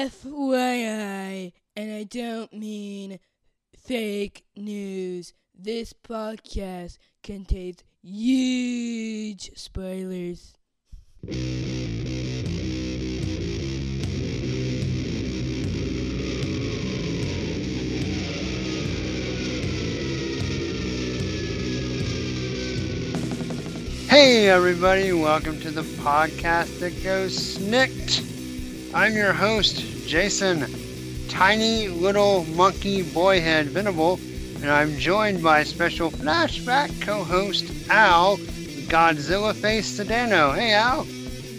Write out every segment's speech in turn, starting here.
FYI, and I don't mean fake news, this podcast contains huge spoilers. Hey, everybody, welcome to the podcast that goes SNIKT. I'm your host, Jason, tiny little monkey boyhead Venable, and I'm joined by special flashback co host, Al, Godzilla Face Sedano. Hey, Al.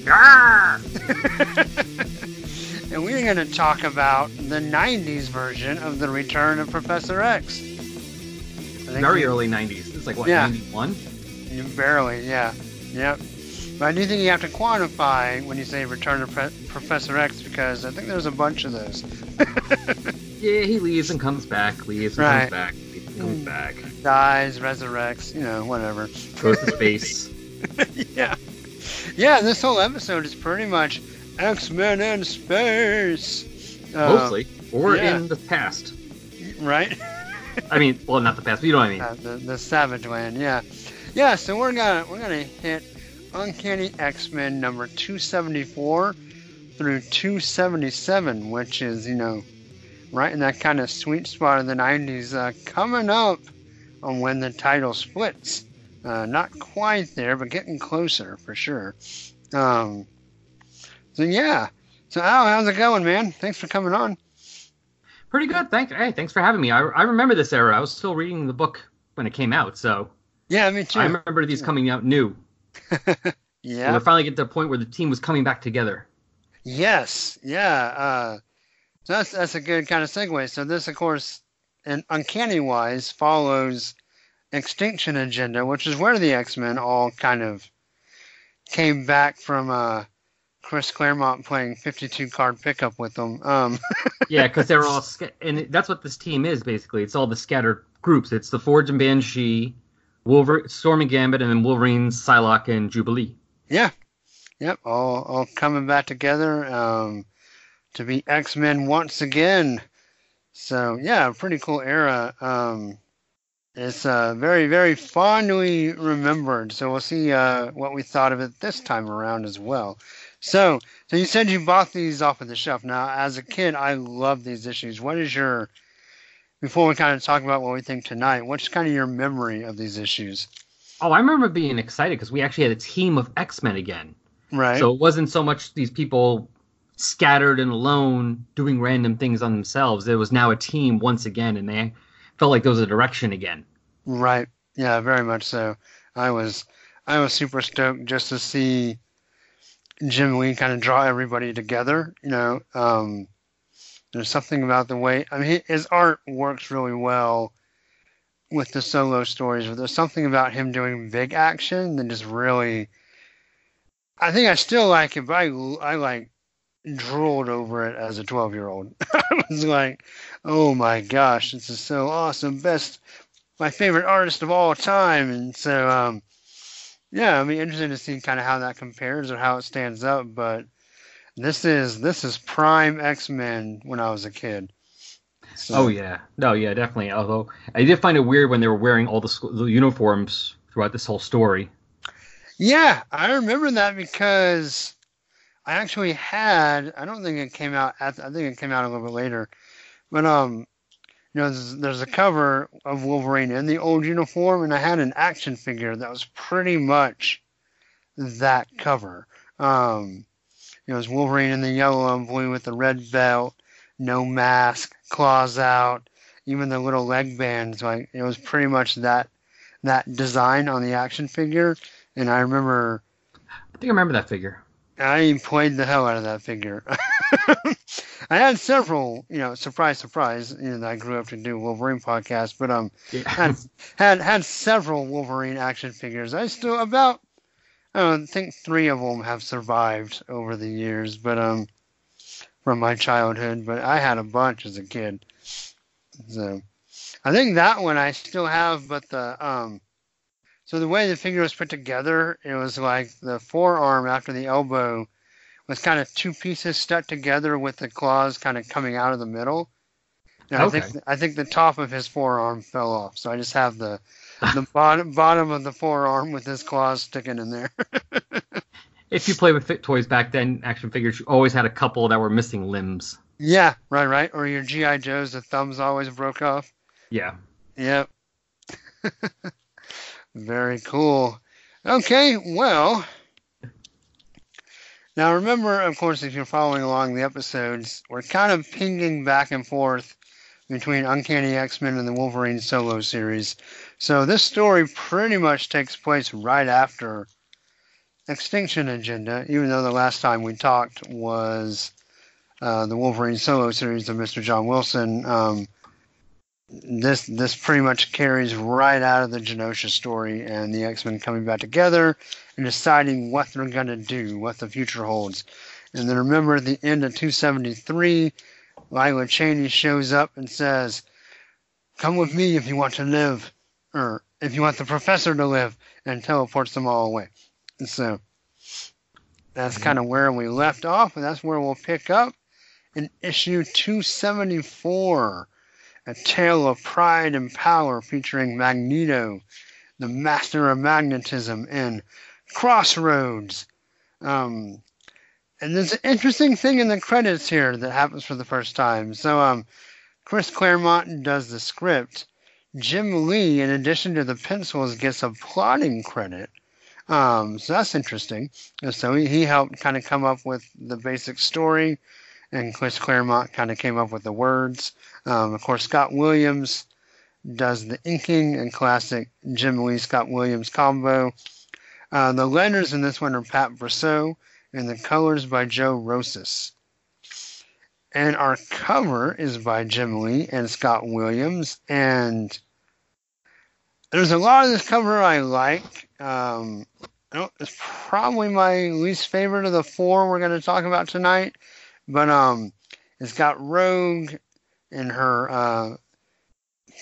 and we're going to talk about the 90s version of The Return of Professor X. Very you- early 90s. It's like, what, Yeah. 91? You barely, yeah. Yep. But I do think you have to quantify when you say Return of Pre- Professor X because I think there's a bunch of those. Yeah, he leaves and comes back, leaves and Right. comes back, leaves comes back. Dies, resurrects, you know, whatever. Goes to space. yeah. Yeah, this whole episode is pretty much X Men in space. Uh, Mostly. Or yeah. in the past. Right? I mean, well, not the past, but you know what I mean. Uh, the, the Savage Land, yeah. Yeah, so we're gonna we're gonna hit Uncanny X-Men number 274 through 277, which is, you know, right in that kind of sweet spot of the 90s, uh, coming up on when the title splits. Uh, not quite there, but getting closer for sure. Um, so yeah. So Al, how's it going, man? Thanks for coming on. Pretty good. Thank, hey, thanks for having me. I, I remember this era. I was still reading the book when it came out, so Yeah, me too. I remember these coming out new. yeah. We're finally getting to the point where the team was coming back together. Yes, yeah. Uh, so that's that's a good kind of segue. So this, of course, and uncanny wise, follows Extinction Agenda, which is where the X Men all kind of came back from. Uh, Chris Claremont playing 52 card pickup with them. Um, Yeah, because they're all, sca- and that's what this team is basically. It's all the scattered groups. It's the Forge and Banshee, Wolverine, Storm and Gambit, and then Wolverine, Psylocke, and Jubilee. yeah, yep, all all coming back together um, to be X Men once again. So yeah, pretty cool era. Um, it's uh, very very fondly remembered. So we'll see uh, what we thought of it this time around as well. So so you said you bought these off of the shelf. Now as a kid, I love these issues. What is your before we kind of talk about what we think tonight? What's kind of your memory of these issues? Oh, I remember being excited because we actually had a team of X Men again. Right. So it wasn't so much these people scattered and alone doing random things on themselves. It was now a team once again, and they felt like there was a direction again. Right. Yeah, very much so. I was I was super stoked just to see Jim Lee kind of draw everybody together. You know, um, there's something about the way I mean his art works really well with the solo stories, but there's something about him doing big action that just really. I think I still like it, but I, I like drooled over it as a 12 year old. I was like, oh my gosh, this is so awesome. Best my favorite artist of all time. And so, um, yeah, I'd be interested to see kind of how that compares or how it stands up. But this is this is prime X Men when I was a kid. So, Oh yeah, no, yeah, definitely. Although I did find it weird when they were wearing all the, the uniforms throughout this whole story. yeah, I remember that because I actually had. I don't think it came out. At, I think it came out a little bit later. But um, you know, there's, there's a cover of Wolverine in the old uniform, and I had an action figure that was pretty much that cover. Um, you was Wolverine in the yellow and blue with the red belt, no mask, claws out, even the little leg bands. Like it was pretty much that that design on the action figure. And I remember I think I remember that figure. I played the hell out of that figure. I had several, you know, surprise, surprise. You know, that I grew up to do Wolverine podcast, but um, Yeah. had had had several Wolverine action figures. I still about, I don't think three of them have survived over the years, but um, from my childhood. But I had a bunch as a kid. So, I think that one I still have, but the um, so the way the figure was put together, it was like the forearm after the elbow was kind of two pieces stuck together with the claws kind of coming out of the middle. And I Okay. think I think the top of his forearm fell off, so I just have the the bottom bottom of the forearm with his claws sticking in there. If you play with fit toys back then, action figures, you always had a couple that were missing limbs. yeah, right, right. Or your GI Joes, the thumbs always broke off. Yeah. Yep. Very cool. Okay, well. Now remember, of course, if you're following along the episodes, we're kind of pinging back and forth between Uncanny X-Men and the Wolverine solo series. So this story pretty much takes place right after Extinction Agenda, even though the last time we talked was uh, the Wolverine solo series of Mr. John Wilson. Um, this this pretty much carries right out of the Genosha story and the X Men coming back together and deciding what they're gonna do, what the future holds. And then remember at the end of 273, Lila Cheney shows up and says, "Come with me if you want to live, or if you want the professor to live," and teleports them all away. And so that's kind of where we left off, and that's where we'll pick up in issue 274. A Tale of Pride and Power featuring Magneto, the Master of Magnetism, and Crossroads. Um, and there's an interesting thing in the credits here that happens for the first time. So, um, Chris Claremont does the script. Jim Lee, in addition to the pencils, gets a plotting credit. Um, so that's interesting. And so he, he helped kind of come up with the basic story, and Chris Claremont kind of came up with the words. Um, of course, Scott Williams does the inking and classic Jim Lee Scott Williams combo. Uh, the letters in this one are Pat Brosseau, and the colors by Joe Rosas. And our cover is by Jim Lee and Scott Williams. And there's a lot of this cover I like. Um, it's probably my least favorite of the four we're going to talk about tonight. But um, it's got Rogue in her uh,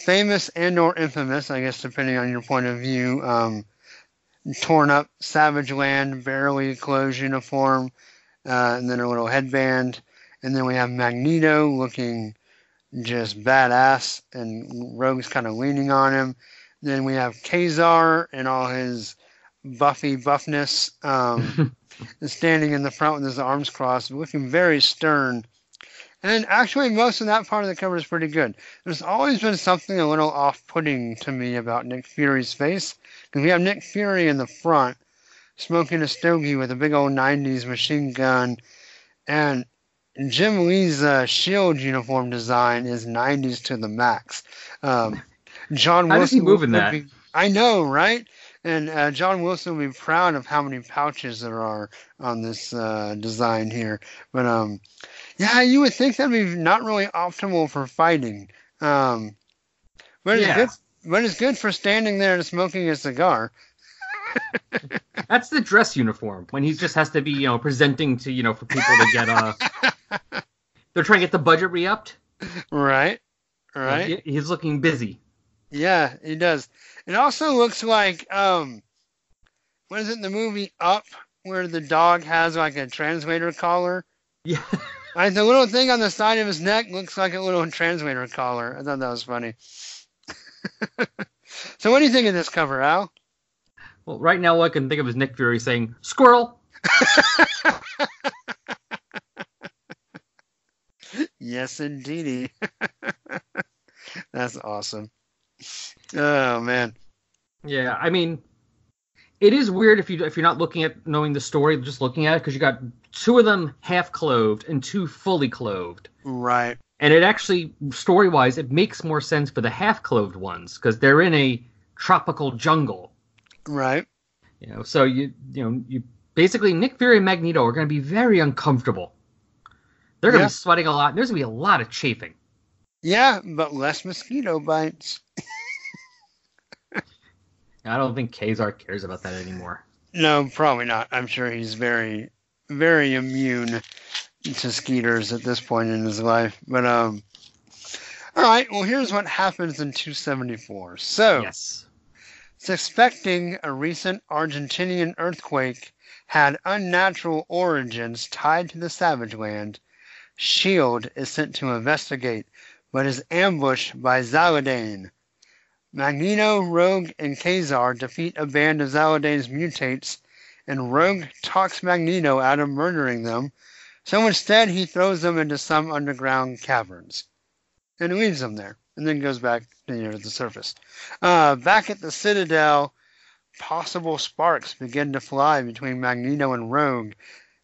famous and or infamous, I guess, depending on your point of view, um, torn up Savage Land, barely clothes uniform, uh, and then her little headband. And then we have Magneto looking just badass, and Rogue's kind of leaning on him. Then we have Ka-Zar and all his buffy buffness, um, standing in the front with his arms crossed, looking very stern. And actually, most of that part of the cover is pretty good. There's always been something a little off-putting to me about Nick Fury's face, because we have Nick Fury in the front, smoking a stogie with a big old '90s machine gun, and Jim Lee's uh, Shield uniform design is '90s to the max. Um, John How does he Wilson move in would that? be- I know, right? And uh, John Wilson will be proud of how many pouches there are on this uh, design here. But um, yeah, you would think that'd be not really optimal for fighting. Um, but Yeah. it's good. But it's good for standing there and smoking a cigar. That's the dress uniform when he just has to be, you know, presenting to, you know, for people to get uh They're trying to get the budget re-upped. Right. Right. He- He's looking busy. Yeah, he does. It also looks like um, what is it in the movie Up, where the dog has like a translator collar? Yeah. Like the little thing on the side of his neck looks like a little translator collar. I thought that was funny. so, what do you think of this cover, Al? Well, right now all I can think of is Nick Fury saying, "Squirrel." Yes, indeedy. That's awesome. Oh man. Yeah, I mean, it is weird if you if you're not looking at knowing the story, just looking at it, because you got two of them half clothed and two fully clothed, Right. and it actually story wise it makes more sense for the half clothed ones because they're in a tropical jungle. Right. You know, so you you know you basically Nick Fury and Magneto are going to be very uncomfortable. They're going to Yeah. be sweating a lot. And there's going to be a lot of chafing. Yeah, but less mosquito bites. I don't think Ka-Zar cares about that anymore. No, probably not. I'm sure he's very, very immune to skeeters at this point in his life. But um, all right. Well, here's what happens in 274. So Yes. Suspecting a recent Argentinian earthquake had unnatural origins tied to the Savage Land, Shield is sent to investigate, but is ambushed by Zaladane. Magneto, Rogue, and Ka-Zar defeat a band of Zaladane's mutates, and Rogue talks Magneto out of murdering them, so instead he throws them into some underground caverns and leaves them there, and then goes back to the surface. Uh, back at the Citadel, possible sparks begin to fly between Magneto and Rogue,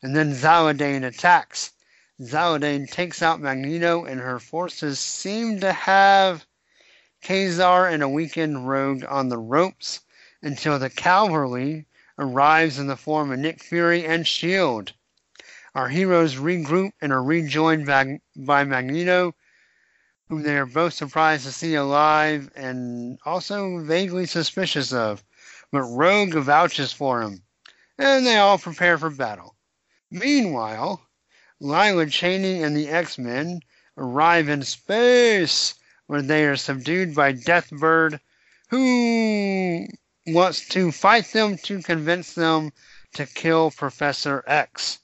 and then Zaladane attacks. Zaladane takes out Magneto, and her forces seem to have Ka-Zar and a weakened Rogue on the ropes until the cavalry arrives in the form of Nick Fury and S.H.I.E.L.D. Our heroes regroup and are rejoined by, by Magneto, whom they are both surprised to see alive and also vaguely suspicious of. But Rogue vouches for him, and they all prepare for battle. Meanwhile, Lila Cheney and the X Men arrive in space where they are subdued by Deathbird, who wants to fight them to convince them to kill Professor X.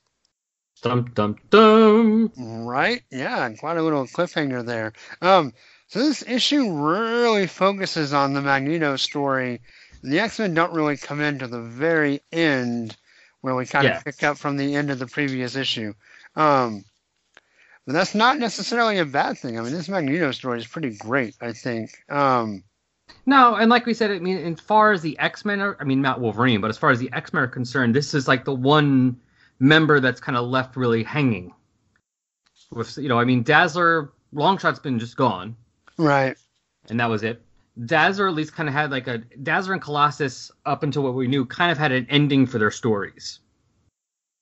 Dum dum dum. Right? Yeah, quite a little cliffhanger there. Um, so this issue really focuses on the Magneto story. The X Men don't really come into the very end, where we kind Yeah. of pick up from the end of the previous issue. Um, but that's not necessarily a bad thing. I mean, this Magneto story is pretty great. I think. Um, No, and like we said, I mean, as far as the X Men are, I mean, not Wolverine, but as far as the X Men are concerned, this is like the one member that's kind of left really hanging. With you know, I mean, Dazzler, Longshot's been just gone, right. and that was it. Dazzler at least kind of had like a Dazzler and Colossus up until what we knew kind of had an ending for their stories.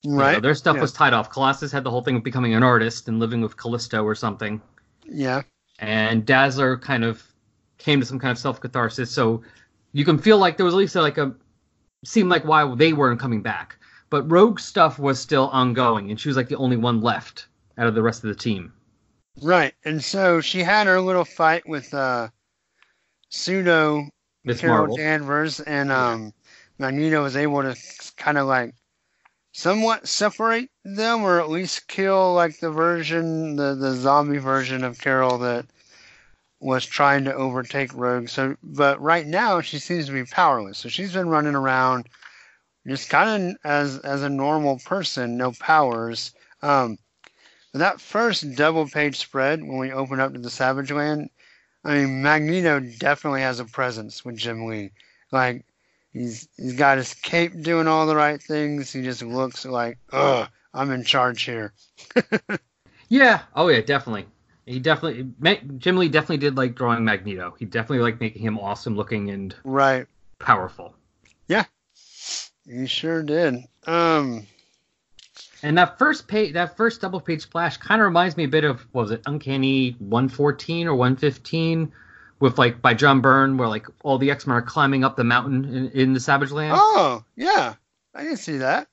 You know, Right. their stuff yeah. was tied off. Colossus had the whole thing of becoming an artist and living with Callisto or something. Yeah. and Dazzler kind of came to some kind of self catharsis. So you can feel like there was at least like a seemed like why they weren't coming back. But Rogue stuff was still ongoing, and she was like the only one left out of the rest of the team. Right. And so she had her little fight with uh, pseudo Miss Carol Marvel. Danvers, and um, Magneto was able to kind of like somewhat separate them, or at least kill like the version, the the zombie version of Carol that was trying to overtake Rogue. So, but right now she seems to be powerless. So she's been running around just kind of as as a normal person, no powers. Um, but that first double page spread when we open up to the Savage Land, I mean, Magneto definitely has a presence with Jim Lee. Like, he's he's got his cape doing all the right things. He just looks like, ugh, I'm in charge here. Yeah. Oh yeah, definitely. He definitely Jim Lee definitely did like drawing Magneto. He definitely liked making him awesome looking and Right. powerful. He sure did. Um, And that first page, that first double page splash, kind of reminds me a bit of what was it Uncanny 114 or 115, with like by John Byrne, where like all the X Men are climbing up the mountain in, in the Savage Land. oh, yeah, I can see that.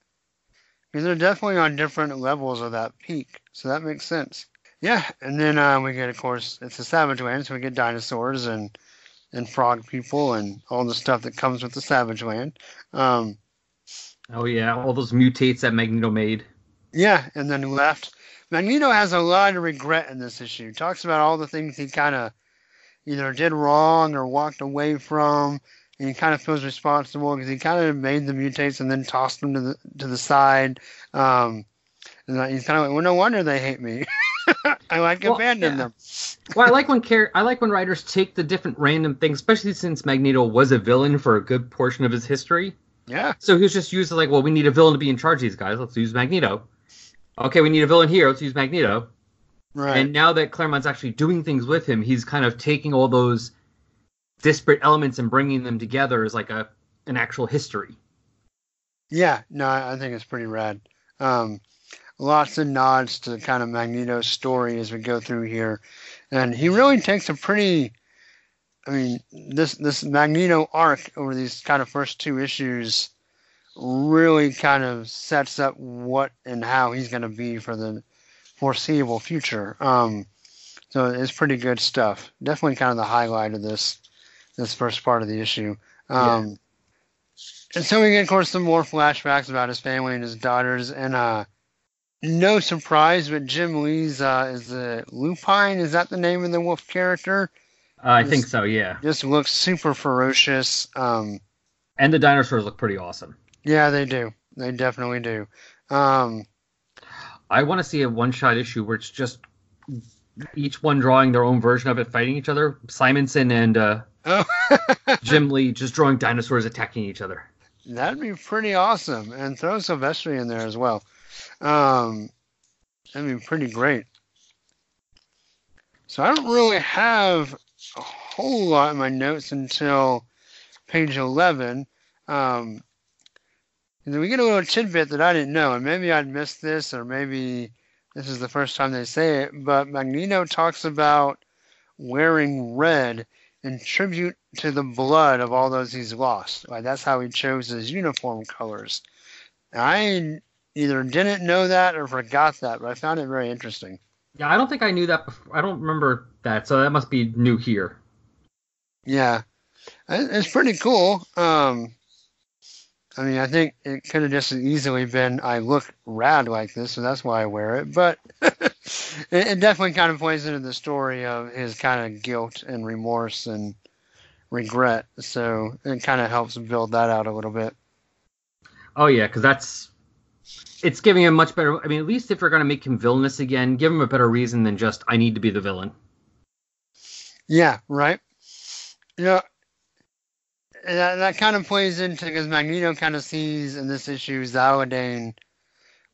Because they're definitely on different levels of that peak, so that makes sense. Yeah, and then uh, we get, of course, it's the Savage Land, so we get dinosaurs and and frog people and all the stuff that comes with the Savage Land. Um, Oh yeah, all those mutates that Magneto made. Yeah, and then left. Magneto has a lot of regret in this issue. Talks about all the things he kind of either did wrong or walked away from, and he kind of feels responsible because he kind of made the mutates and then tossed them to the to the side. Um, and he's kind of like, well, no wonder they hate me. I like Well, abandon yeah. them. Well, I like when char- I like when writers take the different random things, especially since Magneto was a villain for a good portion of his history. Yeah, So he was just used as like, well, we need a villain to be in charge of these guys. Let's use Magneto. Okay, we need a villain here. Let's use Magneto. right. And now that Claremont's actually doing things with him, he's kind of taking all those disparate elements and bringing them together as like a an actual history. Yeah, no, I I think it's pretty rad. Um, lots of nods to kind of Magneto's story as we go through here, and he really takes a pretty. I mean, this this Magneto arc over these kind of first two issues really kind of sets up what and how he's going to be for the foreseeable future. Um, so it's pretty good stuff. Definitely kind of the highlight of this this first part of the issue. Um, And so we get, of course, some more flashbacks about his family and his daughters. And uh, no surprise, but Jim Lee's uh, is the Lupine. Is that the name of the wolf character? Uh, I think so, yeah. Just looks super ferocious. Um, And the dinosaurs look pretty awesome. yeah, they do. They definitely do. Um, I want to see a one-shot issue where it's just each one drawing their own version of it, fighting each other. Simonson and uh, oh, Jim Lee just drawing dinosaurs attacking each other. that'd be pretty awesome. And throw Silvestri in there as well. Um, that'd be pretty great. So I don't really have a whole lot in my notes until page 11. Um, and then we get a little tidbit that I didn't know, and maybe I'd missed this, or maybe this is the first time they say it, but Magneto talks about wearing red in tribute to the blood of all those he's lost. Like that's how he chose his uniform colors. I either didn't know that or forgot that, but I found it very interesting. Yeah, I don't think I knew that. Before. I don't remember that, so that must be new here. Yeah, it's pretty cool. Um, I mean, I think it could have just easily been I look rad like this, so that's why I wear it. But it, it definitely kind of plays into the story of his kind of guilt and remorse and regret. So it kind of helps build that out a little bit. Oh yeah, because that's it's giving him much better. I mean, at least if you're going to make him villainous again, give him a better reason than just I need to be the villain. Yeah, right. You know, that, that kind of plays into because Magneto kind of sees in this issue Zaladane.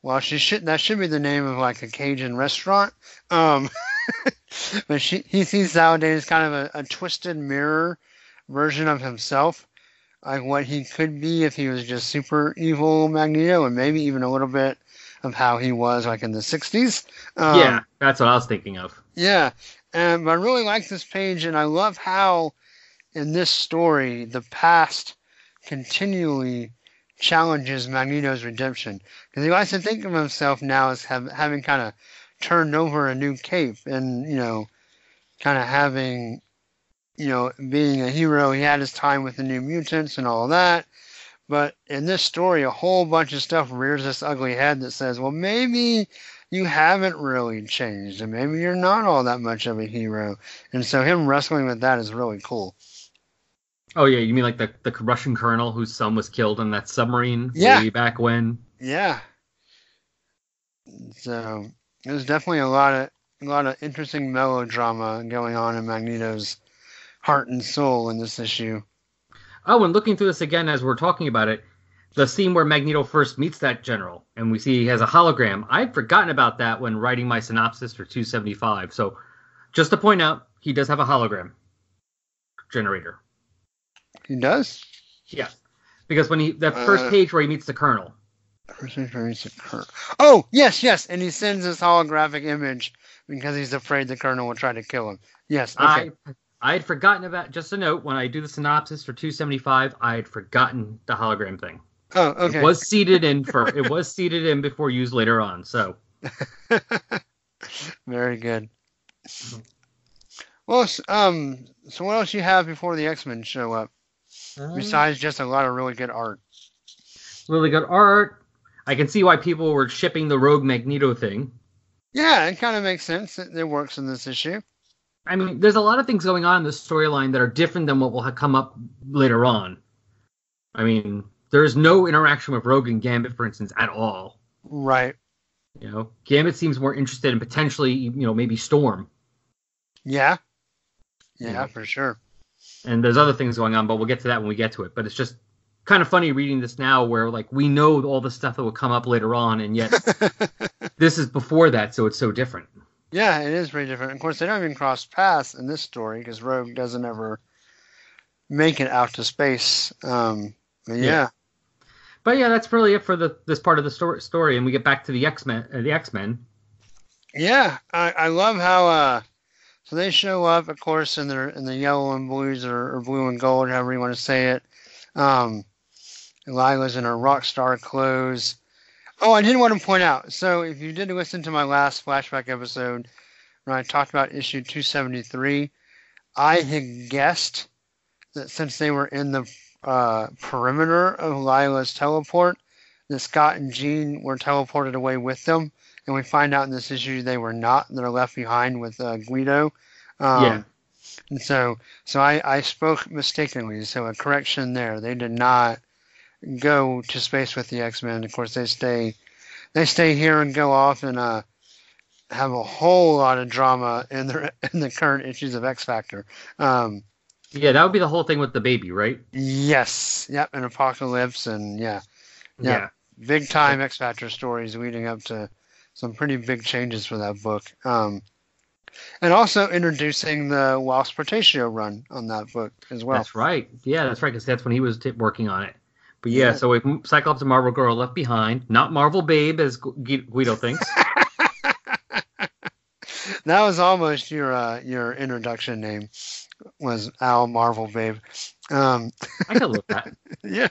Well, she should that should be the name of like a Cajun restaurant. Um, but she he sees Zaladane as kind of a, a twisted mirror version of himself, like what he could be if he was just super evil Magneto, and maybe even a little bit of how he was like in the '60s. Um, yeah, that's what I was thinking of. yeah, and I really like this page, and I love how in this story the past continually challenges Magneto's redemption because he likes to think of himself now as have, having kind of turned over a new cape, and you know, kind of having, you know, being a hero. He had his time with the New Mutants and all that. But in this story, a whole bunch of stuff rears this ugly head that says, well, maybe you haven't really changed, and maybe you're not all that much of a hero. And so him wrestling with that is really cool. Oh yeah, you mean like the the Russian colonel whose son was killed in that submarine Yeah. way back when? Yeah. So there's definitely a lot of a lot of interesting melodrama going on in Magneto's heart and soul in this issue. Oh, and looking through this again as we're talking about it, the scene where Magneto first meets that general, and we see he has a hologram. I'd forgotten about that when writing my synopsis for 275. So, just to point out, he does have a hologram generator. He does. Yeah, because when he that first Uh. page where he meets the colonel. Oh yes, yes, and he sends this holographic image because he's afraid the colonel will try to kill him. Yes. Okay. I I had forgotten about just a note when I do the synopsis for 275. I had forgotten the hologram thing. Oh, okay. It was seated in for it was seated in before used later on. So Very good. Well, um, so what else you have before the X Men show up besides just a lot of really good art? really good art. I can see why people were shipping the Rogue Magneto thing. Yeah, it kind of makes sense. It, it works in this issue. I mean, there's a lot of things going on in the storyline that are different than what will come up later on. I mean, there's no interaction with Rogue and Gambit, for instance, at all. Right. You know, Gambit seems more interested in potentially, you know, maybe Storm. Yeah. Yeah, Yeah. for sure. And there's other things going on, but we'll get to that when we get to it. But it's just kind of funny reading this now, where like we know all the stuff that will come up later on, and yet this is before that, so it's so different. yeah, it is very different. Of course, they don't even cross paths in this story because Rogue doesn't ever make it out to space. Um, yeah. Yeah. But yeah, that's really it for the this part of the story. Story, and we get back to the X Men. Uh, the X Men. Yeah, I, I love how uh so they show up of course in their in the yellow and blues or, or blue and gold, however you want to say it. Um Lila's in her rock star clothes. Oh, I did want to point out, so if you did listen to my last flashback episode when I talked about issue two seventy three, I had guessed that since they were in the uh, perimeter of Lila's teleport, that Scott and Jean were teleported away with them, and we find out in this issue they were not. They're left behind with uh, Guido. Um, Yeah. And so, so I, I spoke mistakenly. So a correction there. They did not go to space with the X Men. Of course, they stay, they stay here and go off and uh, have a whole lot of drama in the in the current issues of X Factor. Um, Yeah, that would be the whole thing with the baby, right? yes, yep, An Apocalypse, and yeah, Yeah. big time X Factor stories leading up to some pretty big changes for that book. Um, and also introducing the Whilce Portacio run on that book as well. That's right. Yeah, that's right, because that's when he was t- working on it. But yeah, Yeah. so we Cyclops and Marvel Girl left behind, not Marvel Babe as Guido thinks. that was almost your uh, your introduction name was Al Marvel Babe. Um, I could look that. yeah.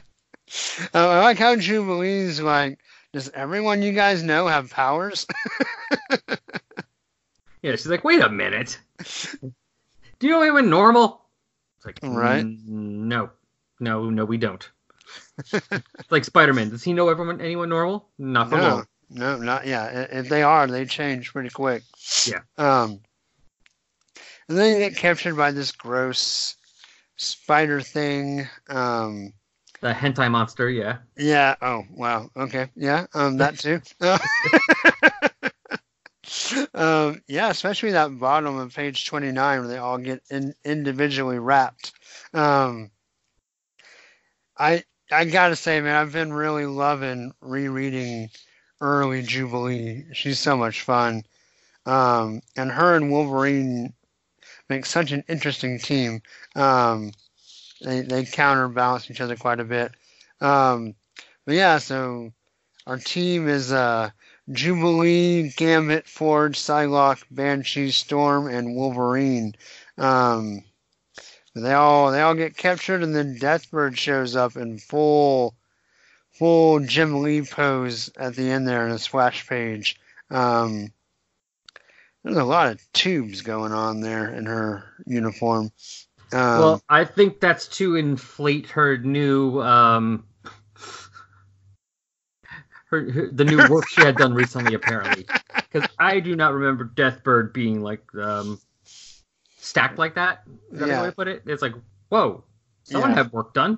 Uh, I like how Jubilee's like, does everyone you guys know have powers? Yeah, she's like, wait a minute. Do you know anyone normal? It's like, Right. "Mm, No, no, no, we don't. it's like Spider Man. Does he know everyone, anyone normal? Not for no, long. no, not yeah. If they are, they change pretty quick. Yeah. Um, and then you get captured by this gross spider thing. Um, The hentai monster, yeah. yeah. Oh, wow. Okay. Yeah. Um, that too. um, yeah, especially that bottom of page 29 where they all get in, individually wrapped. Um, I I gotta say, man, I've been really loving rereading early Jubilee. She's so much fun. Um, and her and Wolverine make such an interesting team. Um, they they counterbalance each other quite a bit. Um, but yeah, so our team is uh, Jubilee, Gambit, Forge, Psylocke, Banshee, Storm, and Wolverine. Um, they all they all get captured, and then Deathbird shows up in full full Jim Lee pose at the end there in a splash page. Um, there's a lot of tubes going on there in her uniform. Um, well, I think that's to inflate her new um her, her the new work she had done recently apparently. Cuz I do not remember Deathbird being like um stacked like that. Is that the Yeah. way to put it? It's like, whoa. Someone Yeah. had work done.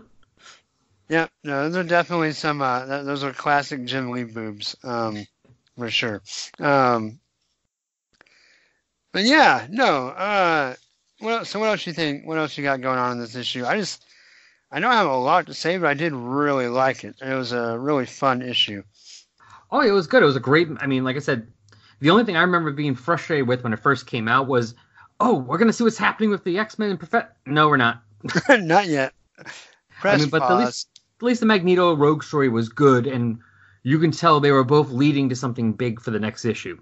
Yeah, no, those are definitely some. Uh, th- those are classic Jim Lee boobs, um, for sure. Um, but yeah, no. Uh, what else, so what else you think? What else you got going on in this issue? I just, I don't have a lot to say, but I did really like it. It was a really fun issue. Oh, it was good. It was a great. I mean, like I said, the only thing I remember being frustrated with when it first came out was, oh, we're gonna see what's happening with the X Men and Prophet. No, we're not. Not yet. Press I mean, but at least at least the Magneto Rogue story was good, and you can tell they were both leading to something big for the next issue.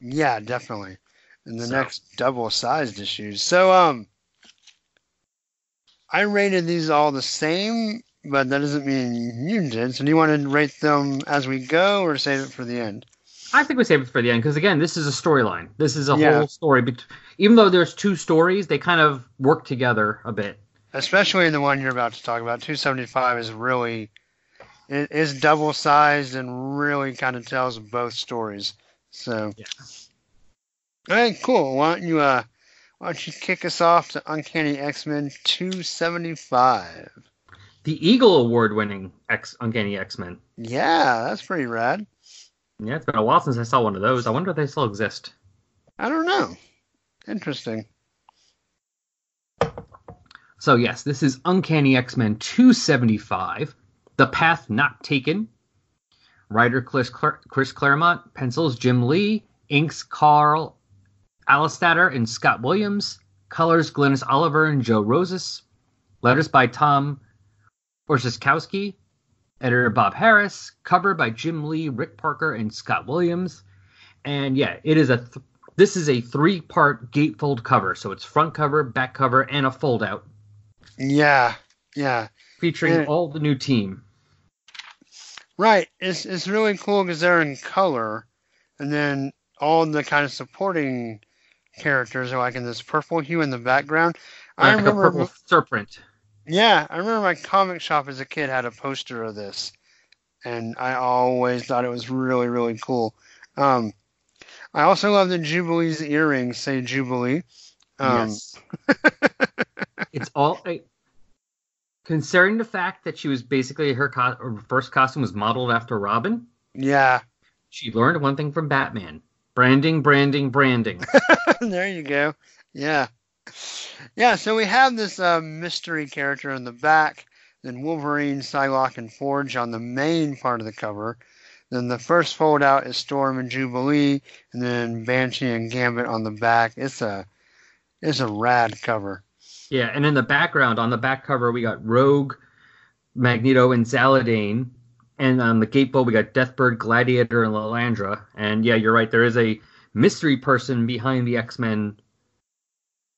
Yeah, definitely. In the So- next double-sized issues. So, um, I rated these all the same, but that doesn't mean you did. So, do you want to rate them as we go, or save it for the end? I think we save it for the end because again, this is a storyline. This is a Yeah. whole story. But even though there's two stories, they kind of work together a bit. Especially in the one you're about to talk about. 275 is really it is double-sized and really kind of tells both stories. So, Yeah. All right, cool. Why don't you uh, why don't you kick us off to Uncanny X-Men 275? The Eagle Award-winning X Uncanny X-Men. Yeah, that's pretty rad. Yeah, it's been a while since I saw one of those. I wonder if they still exist. I don't know. Interesting. So yes, this is Uncanny X-Men 275, The Path Not Taken. Writer Chris, Chris Claremont, pencils Jim Lee, inks Carl Alistatter and Scott Williams, colors Glynis Oliver and Joe Rosas. letters by Tom Orzechowski, editor Bob Harras, cover by Jim Lee, Rick Parker, and Scott Williams. And yeah, it is a th- this is a three-part gatefold cover, so it's front cover, back cover, and a fold-out Yeah, yeah. featuring Yeah. all the new team. Right. It's it's really cool because they're in color, and then all the kind of supporting characters are like in this purple hue in the background. I remember. purple serpent. Yeah, I remember my comic shop as a kid had a poster of this, and I always thought it was really, really cool. Um, I also love the Jubilee's earrings say Jubilee. Um, yes. it's all I, considering the fact that she was basically her, co- her first costume was modeled after Robin. Yeah, She learned one thing from Batman: branding, branding, branding. there you go. Yeah. Yeah, so we have this uh, mystery character in the back, then Wolverine, Psylocke, and Forge on the main part of the cover. Then the first fold out is Storm and Jubilee, and then Banshee and Gambit on the back. It's a it's a rad cover. Yeah, and in the background, on the back cover, we got Rogue, Magneto, and Zaladane. And on the gatefold, we got Deathbird, Gladiator, and Lilandra. And yeah, you're right. There is a mystery person behind the X Men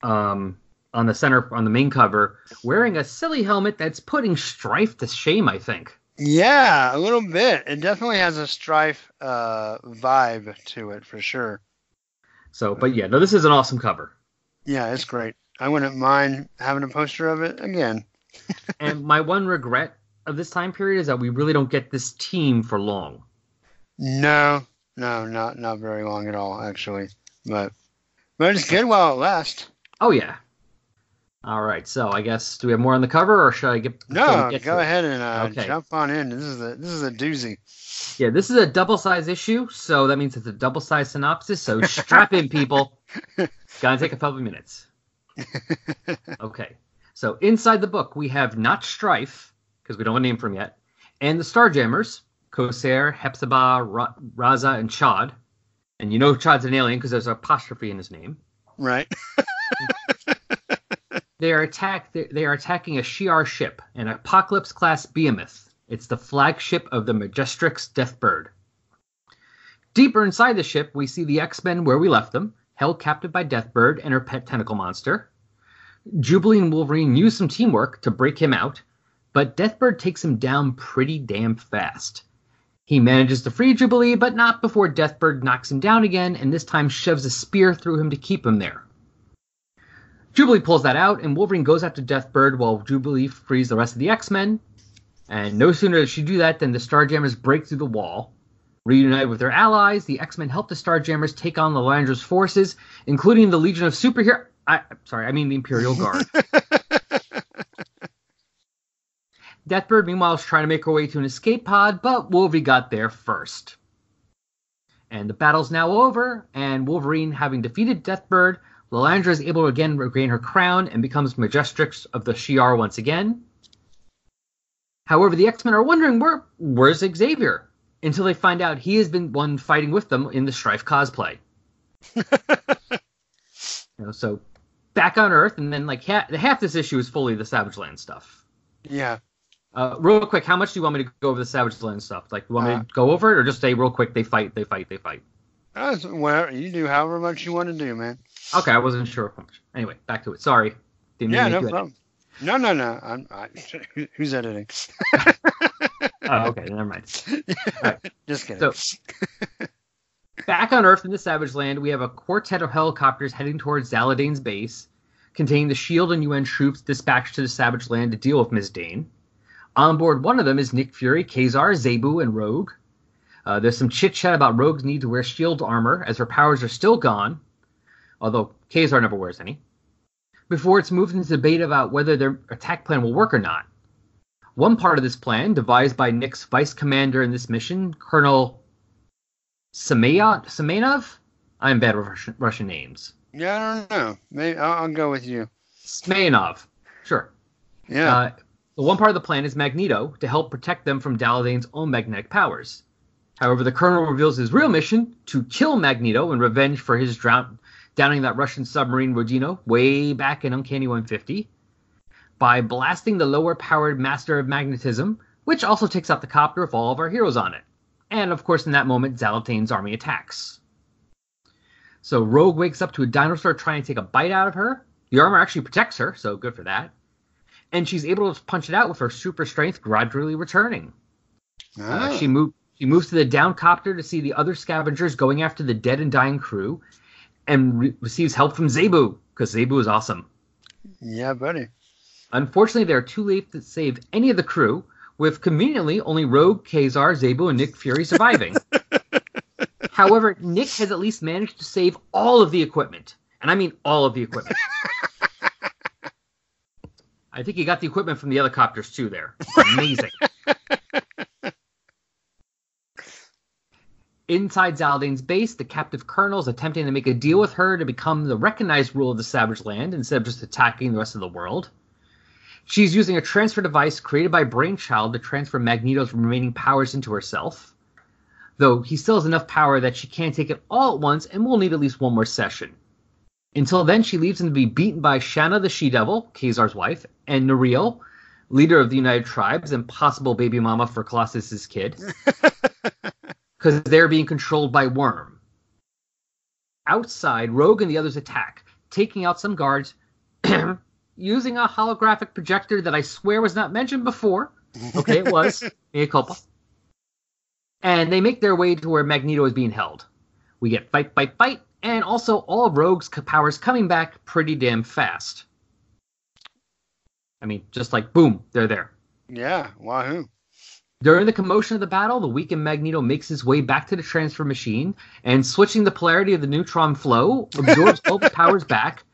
um, on the center, on the main cover, wearing a silly helmet that's putting Strife to shame, I think. Yeah, a little bit. It definitely has a strife uh, vibe to it for sure. So, but yeah, no, this is an awesome cover. Yeah, it's great. I wouldn't mind having a poster of it again. and my one regret of this time period is that we really don't get this team for long. No, no, not not very long at all, actually. But but it's good while it lasts. Oh yeah. All right, so I guess do we have more on the cover, or should I get? No, get go to it? ahead and uh, Okay. jump on in. This is a this is a doozy. Yeah, this is a double size issue, so that means it's a double size synopsis. So strap in, people. Gonna take a couple minutes. Okay, so inside the book we have not Strife because we don't have a name for him yet, and the Starjammers, Corsair, Hepzibah, Ra- Raza, and Ch'od. And you know Ch'od's an alien because there's an apostrophe in his name. Right. They are attack. They, are attacking a Shi'ar ship, an Apocalypse class behemoth. It's the flagship of the Majestrix Deathbird. Deeper inside the ship, we see the X-Men where we left them, held captive by Deathbird and her pet tentacle monster. Jubilee and Wolverine use some teamwork to break him out, but Deathbird takes him down pretty damn fast. He manages to free Jubilee, but not before Deathbird knocks him down again, and this time shoves a spear through him to keep him there. Jubilee pulls that out, and Wolverine goes after Deathbird while Jubilee frees the rest of the X-Men. And no sooner does she do that than the Starjammers break through the wall. Reunited with their allies, the X-Men help the Starjammers take on the Landra's forces, including the Legion of Superhero. I, sorry, I mean the Imperial Guard. Deathbird, meanwhile, is trying to make her way to an escape pod, but Wolverine got there first. And the battle's now over, and Wolverine, having defeated Deathbird, Lilandra is able to again regain her crown and becomes Majestrix of the Shi'ar once again. However, the X-Men are wondering where where's Xavier until they find out he has been one fighting with them in the Strife cosplay. you know, so back on Earth, and then like half, half this issue is fully the Savage Land stuff. Yeah. Uh, real quick, how much do you want me to go over the Savage Land stuff? Like, you want me Uh, to go over it, or just say real quick? They fight, they fight, they fight. That's whatever you do, however much you want to do, man. Okay, I wasn't sure how much. Anyway, back to it. Sorry. Didn't Yeah, no edit. problem. No, no, no. I'm, I, who's editing? Oh, okay, never mind. Just kidding. So- Back on Earth in the Savage Land, we have a quartet of helicopters heading towards Zaladane's base, containing the SHIELD and UN troops dispatched to the Savage Land to deal with Ms. Dane. On board one of them is Nick Fury, Ka-Zar, Zabu, and Rogue. Uh, there's some chit chat about Rogue's need to wear shield armor, as her powers are still gone, although Ka-Zar never wears any, before it's moved into debate about whether their attack plan will work or not. One part of this plan, devised by Nick's vice commander in this mission, Colonel Semenov? I'm bad with Russian, Russian names. yeah, I don't know. Maybe I'll, I'll go with you. Smeyanov. Sure. Yeah. Uh, the one part of the plan is Magneto to help protect them from Zaladane's own magnetic powers. However, the Colonel reveals his real mission to kill Magneto in revenge for his drown- downing that Russian submarine Rodino way back in Uncanny 150 by blasting the lower powered Master of Magnetism, which also takes out the copter with all of our heroes on it. And of course, in that moment, Zaladane's army attacks. So Rogue wakes up to a dinosaur trying to take a bite out of her. The armor actually protects her, so good for that and she's able to punch it out with her super strength gradually returning. Uh, Ah. she move she moves to the down copter to see the other scavengers going after the dead and dying crew, and re- receives help from Zabu because Zabu is awesome. yeah, buddy. Unfortunately, they are too late to save any of the crew, with conveniently only Rogue, Ka-Zar, Zabu, and Nick Fury surviving. However, Nick has at least managed to save all of the equipment. And I mean all of the equipment. I think he got the equipment from the other copters too there. Amazing. Inside Zaladane's base, the captive colonel is attempting to make a deal with her to become the recognized ruler of the Savage Land instead of just attacking the rest of the world. She's using a transfer device created by Brainchild to transfer Magneto's remaining powers into herself. Though he still has enough power that she can't take it all at once and will need at least one more session. Until then, she leaves him to be beaten by Shanna the She Devil, Ka-Zar's wife, and Nereel, leader of the United Tribes and possible baby mama for Colossus's kid, because they're being controlled by Worm. Outside, Rogue and the others attack, taking out some guards, using a holographic projector that I swear was not mentioned before. Okay, it was. Mea culpa. And they make their way to where Magneto is being held. We get fight, fight, fight, and also all of Rogue's powers coming back pretty damn fast. I mean, just like boom, they're there. Yeah, wahoo. During the commotion of the battle, the weakened Magneto makes his way back to the transfer machine and, switching the polarity of the neutron flow, absorbs all the powers back,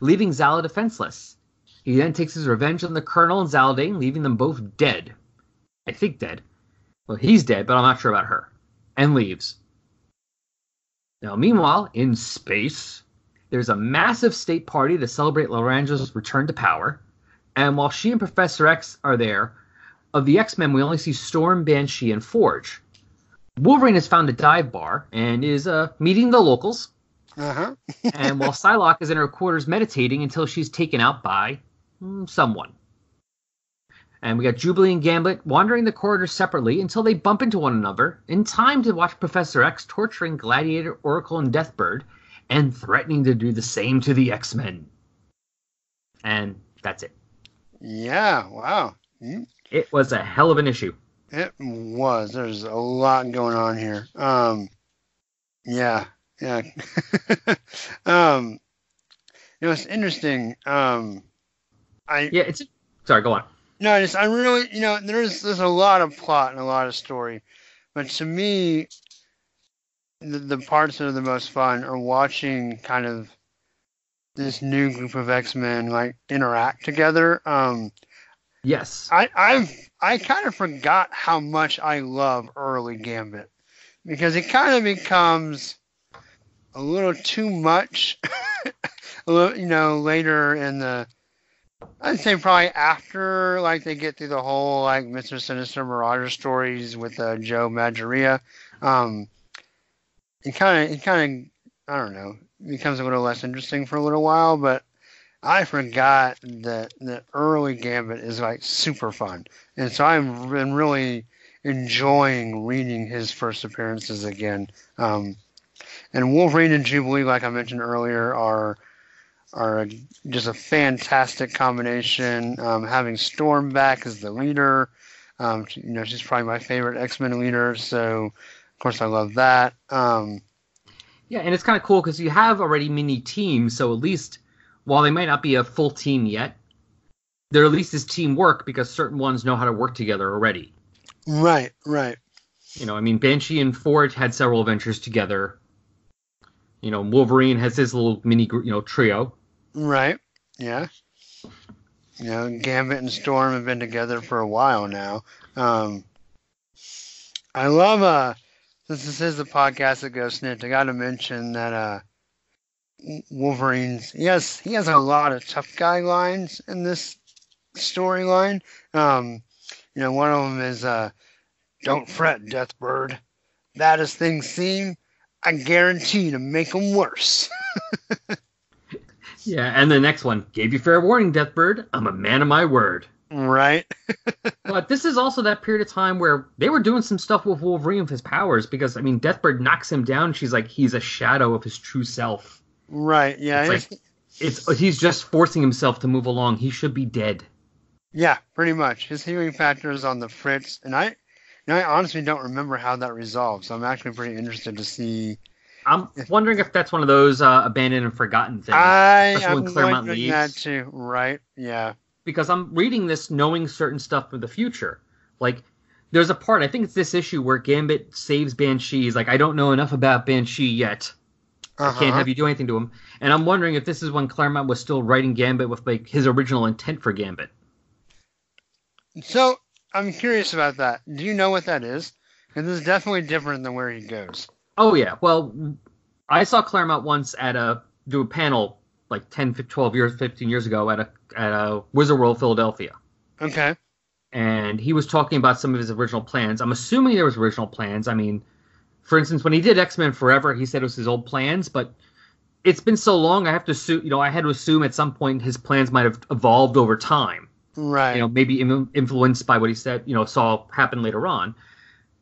leaving Zala defenseless. He then takes his revenge on the Colonel and Zaladane, leaving them both dead. I think dead. Well, he's dead, but I'm not sure about her. And leaves. Now, meanwhile, in space, there's a massive state party to celebrate Lilandra's return to power. And while she and Professor X are there, of the X Men, we only see Storm, Banshee, and Forge. Wolverine has found a dive bar and is uh, meeting the locals. Uh-huh. and while Psylocke is in her quarters meditating until she's taken out by mm, someone. And we got Jubilee and Gambit wandering the corridors separately until they bump into one another in time to watch Professor X torturing Gladiator, Oracle, and Deathbird and threatening to do the same to the X Men. And that's it. Yeah, wow. Mm, It was a hell of an issue. It was. There's a lot going on here. Um, yeah, yeah. um, you know, it's interesting. Um, I Yeah, it's. Sorry, go on. No, it's I really you know there's there's a lot of plot and a lot of story, but to me, the, the parts that are the most fun are watching kind of this new group of X Men like interact together. Um, Yes. I I've I kind of forgot how much I love early Gambit because it kind of becomes a little too much. a little, you know, later in the I'd say probably after like they get through the whole like Mr. Sinister Marauder stories with uh, Joe Madureira. Um, it kind of it kind of I don't know becomes a little less interesting for a little while, but I forgot that the early Gambit is like super fun, and so I've been really enjoying reading his first appearances again. Um, and Wolverine and Jubilee, like I mentioned earlier, are are just a fantastic combination. Um, having Storm back as the leader, um, she- you know, she's probably my favorite X Men leader, so of course I love that. Um, Yeah, and it's kind of cool because you have already mini teams, so at least while they might not be a full team yet, there at least is teamwork because certain ones know how to work together already. right, right. You know, I mean, Banshee and Forge had several adventures together. You know, Wolverine has his little mini, you know, trio. Right. Yeah. You know, Gambit and Storm have been together for a while now. Um, I love uh since this is the podcast that goes SNIKT, I gotta mention that uh Wolverine's yes, he has a lot of tough guy lines in this storyline. Um, you know, one of them is uh don't fret, Deathbird. That as things seem, I guarantee to make them worse. Yeah, and the next one gave you fair warning, Deathbird. I'm a man of my word. right? But this is also that period of time where they were doing some stuff with Wolverine with his powers because I mean, Deathbird knocks him down. She's like, he's a shadow of his true self. Right. Yeah. It's it's- It's he's just forcing himself to move along. He should be dead. Yeah, pretty much. His healing factor is on the fritz, and I, know, I honestly don't remember how that resolved. So I'm actually pretty interested to see. I'm wondering if that's one of those uh, abandoned and forgotten things. I am Claremont wondering leaves. that too. Right? Yeah. because I'm reading this knowing certain stuff for the future. Like there's a part I think it's this issue where Gambit saves Banshee. He's like, I don't know enough about Banshee yet. I can't Uh-huh. have you do anything to him. And I'm wondering if this is when Claremont was still writing Gambit with like his original intent for Gambit. So I'm curious about that. Do you know what that is? Because this is definitely different than where he goes. Oh yeah. Well, I saw Claremont once at a do a panel like 10, 12 years, 15 years ago at a at a Wizard World Philadelphia. Okay. and he was talking about some of his original plans. I'm assuming there was original plans. I mean, for instance, when he did X Men Forever, he said it was his old plans, but it's been so long. I have to assume, you know, I had to assume at some point his plans might have evolved over time. Right. You know, maybe Im- influenced by what he said, you know, saw happen later on.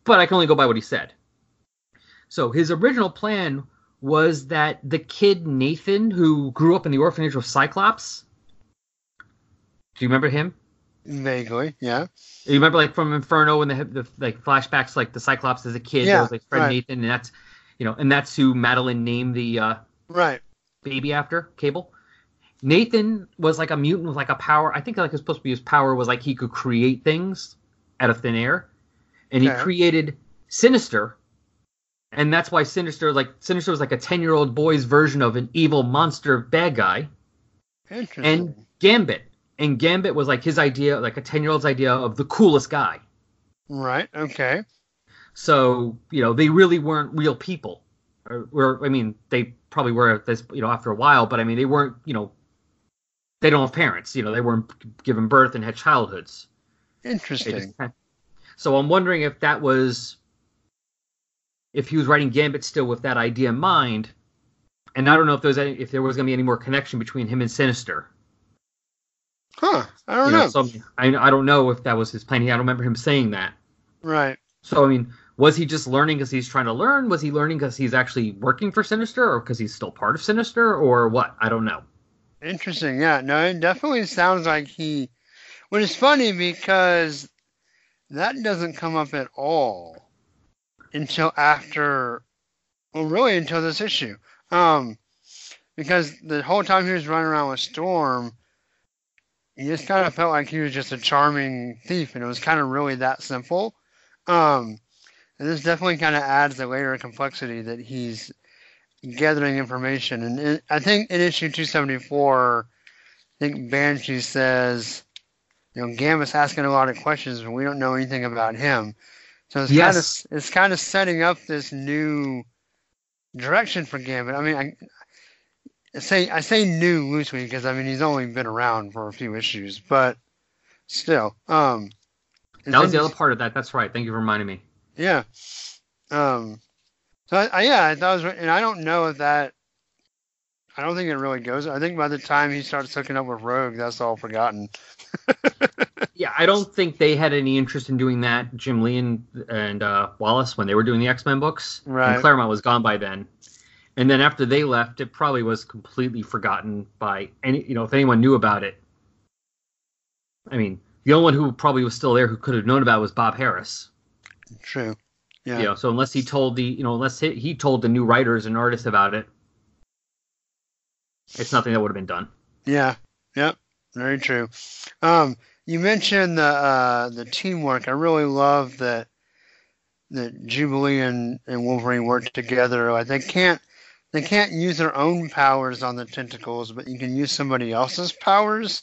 But I can only go by what he said. So his original plan was that the kid Nathan, who grew up in the orphanage with Cyclops. Do you remember him? Vaguely. Yeah. You remember, like from Inferno, when the, the like flashbacks, like the Cyclops as a kid, Yeah, was like Fred right. Nathan, and that's, you know, and that's who Madeline named the uh, Right. baby after Cable. Nathan was like a mutant with like a power. I think like it's supposed to be his power was like he could create things out of thin air, and he created Sinister, and that's why Sinister like Sinister was like a ten year old boy's version of an evil monster bad guy, Interesting. and Gambit, and Gambit was like his idea, like a ten year old's idea of the coolest guy. right. Okay. So you know they really weren't real people. Or, or I mean, they probably were at this you know after a while, but I mean they weren't you know they don't have parents. You know they weren't given birth and had childhoods. Interesting. just so I'm wondering if that was if he was writing Gambit still with that idea in mind. And I don't know if there's any, if there was going to be any more connection between him and Sinister. Huh. I don't You know. know, so I, I don't know if that was his plan. I don't remember him saying that. Right. So I mean, was he just learning because he's trying to learn? Was he learning because he's actually working for Sinister, or because he's still part of Sinister, or what? I don't know. Interesting. Yeah. No, it definitely sounds like he. But it's funny because that doesn't come up at all until after. Well, really until this issue. Um, because the whole time he was running around with Storm, he just kind of felt like he was just a charming thief, and it was kind of really that simple. Um, and this definitely kind of adds a layer of complexity that he's gathering information. And in, I think in issue 274, I think Banshee says, you know, Gambit's asking a lot of questions, but we don't know anything about him. So it's Yes. kind of it's kind of setting up this new direction for Gambit. I mean, I, I say I say new loosely because I mean he's only been around for a few issues, but still, um, That was the other part of that. That's right. Thank you for reminding me. yeah. Um. So I, I yeah, I thought it was, and I don't know if that. I don't think it really goes. I think by the time he starts hooking up with Rogue, that's all forgotten. Yeah, I don't think they had any interest in doing that. Jim Lee and, and uh, Wallace when they were doing the X Men books, Right. and Claremont was gone by then. And then after they left, it probably was completely forgotten by any. You know, if anyone knew about it, I mean, the only one who probably was still there who could have known about it was Bob Harras. True. Yeah. You know, so unless he told the, you know, unless he, he told the new writers and artists about it, it's nothing that would have been done. Yeah. Yep. Very true. Um, you mentioned the uh, the teamwork. I really love that that Jubilee and, and Wolverine work together. Like they can't they can't use their own powers on the tentacles, but you can use somebody else's powers.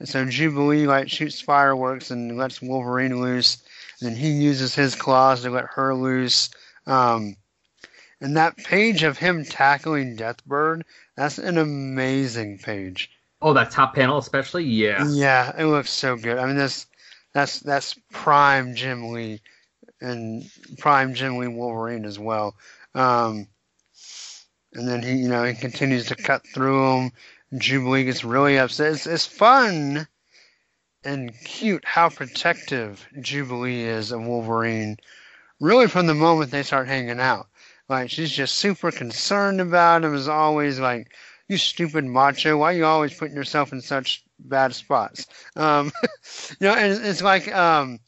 And so Jubilee like shoots fireworks and lets Wolverine loose, and then he uses his claws to let her loose. Um, and that page of him tackling Deathbird, that's an amazing page. Oh, that top panel especially, yeah. Yeah, it looks so good. I mean, that's that's that's prime Jim Lee, and prime Jim Lee Wolverine as well. Um, and then he, you know, he continues to cut through them. Jubilee gets really upset. It's, it's fun and cute how protective Jubilee is of Wolverine. Really, from the moment they start hanging out, like she's just super concerned about him. Is always like, "You stupid macho! Why are you always putting yourself in such bad spots?" Um, you know, and it's- it's like um,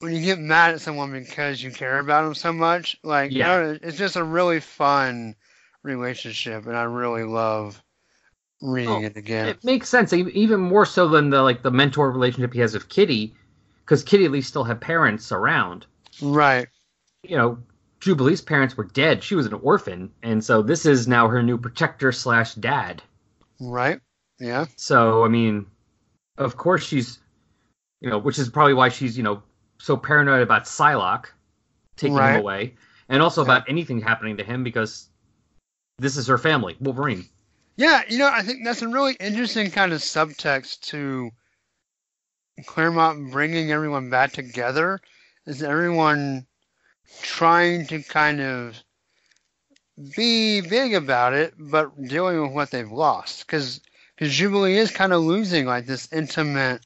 when you get mad at someone because you care about them so much. Like, Yeah. you know, it's just a really fun relationship, and I really love reading Oh, it again. It makes sense, even more so than the like the mentor relationship he has with Kitty, because Kitty at least still had parents around. Right. You know, Jubilee's parents were dead; she was an orphan, and so this is now her new protector slash dad. Right. Yeah. So I mean, of course she's, you know, which is probably why she's you know so paranoid about Psylocke taking Right. him away, and also Yeah. about anything happening to him because this is her family, Wolverine. Yeah, you know, I think that's a really interesting kind of subtext to Claremont bringing everyone back together. Is everyone trying to kind of be big about it, but dealing with what they've lost? Because Jubilee is kind of losing like this intimate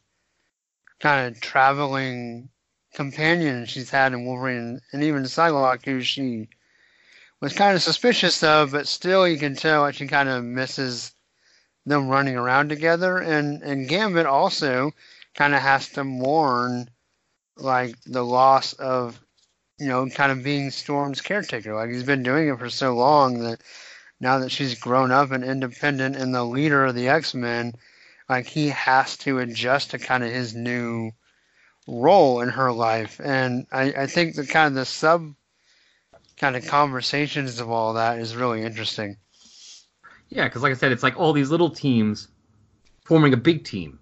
kind of traveling companion she's had in Wolverine, and even Psylocke, who she was kind of suspicious of, but still you can tell that she kind of misses them running around together. And and Gambit also kind of has to mourn like the loss of you know kind of being Storm's caretaker. Like he's been doing it for so long that now that she's grown up and independent and the leader of the X Men, like he has to adjust to kind of his new role in her life. And I, I think the kind of the sub kind of conversations of all that is really interesting. Yeah, because like I said, it's like all these little teams forming a big team.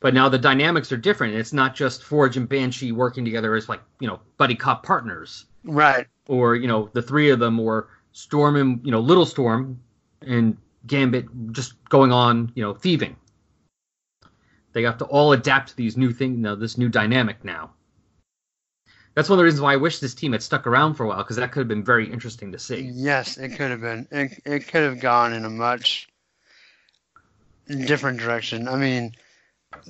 But now the dynamics are different. It's not just Forge and Banshee working together as like, you know, buddy cop partners. Right. Or, you know, the three of them or Storm and, you know, Little Storm and Gambit just going on, you know, thieving. They have to all adapt to these new things, you know, this new dynamic now. That's one of the reasons why I wish this team had stuck around for a while, because that could have been very interesting to see. Yes, it could have been. It, it could have gone in a much different direction. I mean,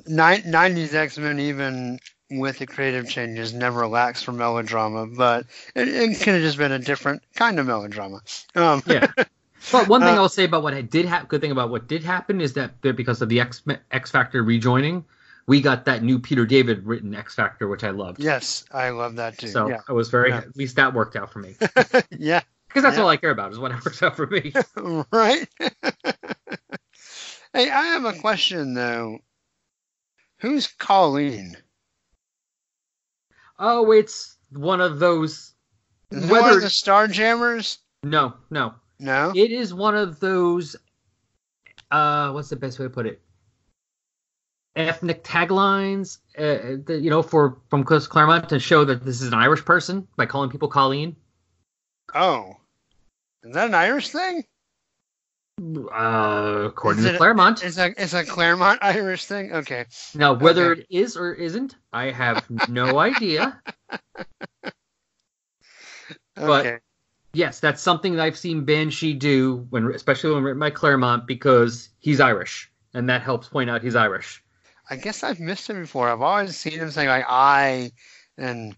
90s X Men, even with the creative changes, never lacks for melodrama, but it, it could have just been a different kind of melodrama. Um, Yeah. But one thing Uh, I'll say about what I did have, good thing about what did happen is that there- because of the X X Factor rejoining, we got that new Peter David written X Factor, which I loved. yes, I love that too. So yeah. I was very Yeah. at least that worked out for me yeah, because that's Yeah. all I care about is what works out for me. right? hey, I have a question though. Who's Colleen? oh, it's one of those. Is it one Whether of the Starjammers? no, no, No. it is one of those. Uh, what's the best way to put it? Ethnic taglines, uh, the, you know, for from Chris Claremont to show that this is an Irish person by calling people Colleen. Oh, is that an Irish thing? Uh, according Is to Claremont. It's a it's a Claremont Irish thing. Okay. Now, whether okay. it is or isn't, I have no idea. But- Okay. Yes, that's something that I've seen Banshee do when, especially when written by Claremont, because he's Irish, and that helps point out he's Irish. I guess I've missed him before. I've always seen him saying like I and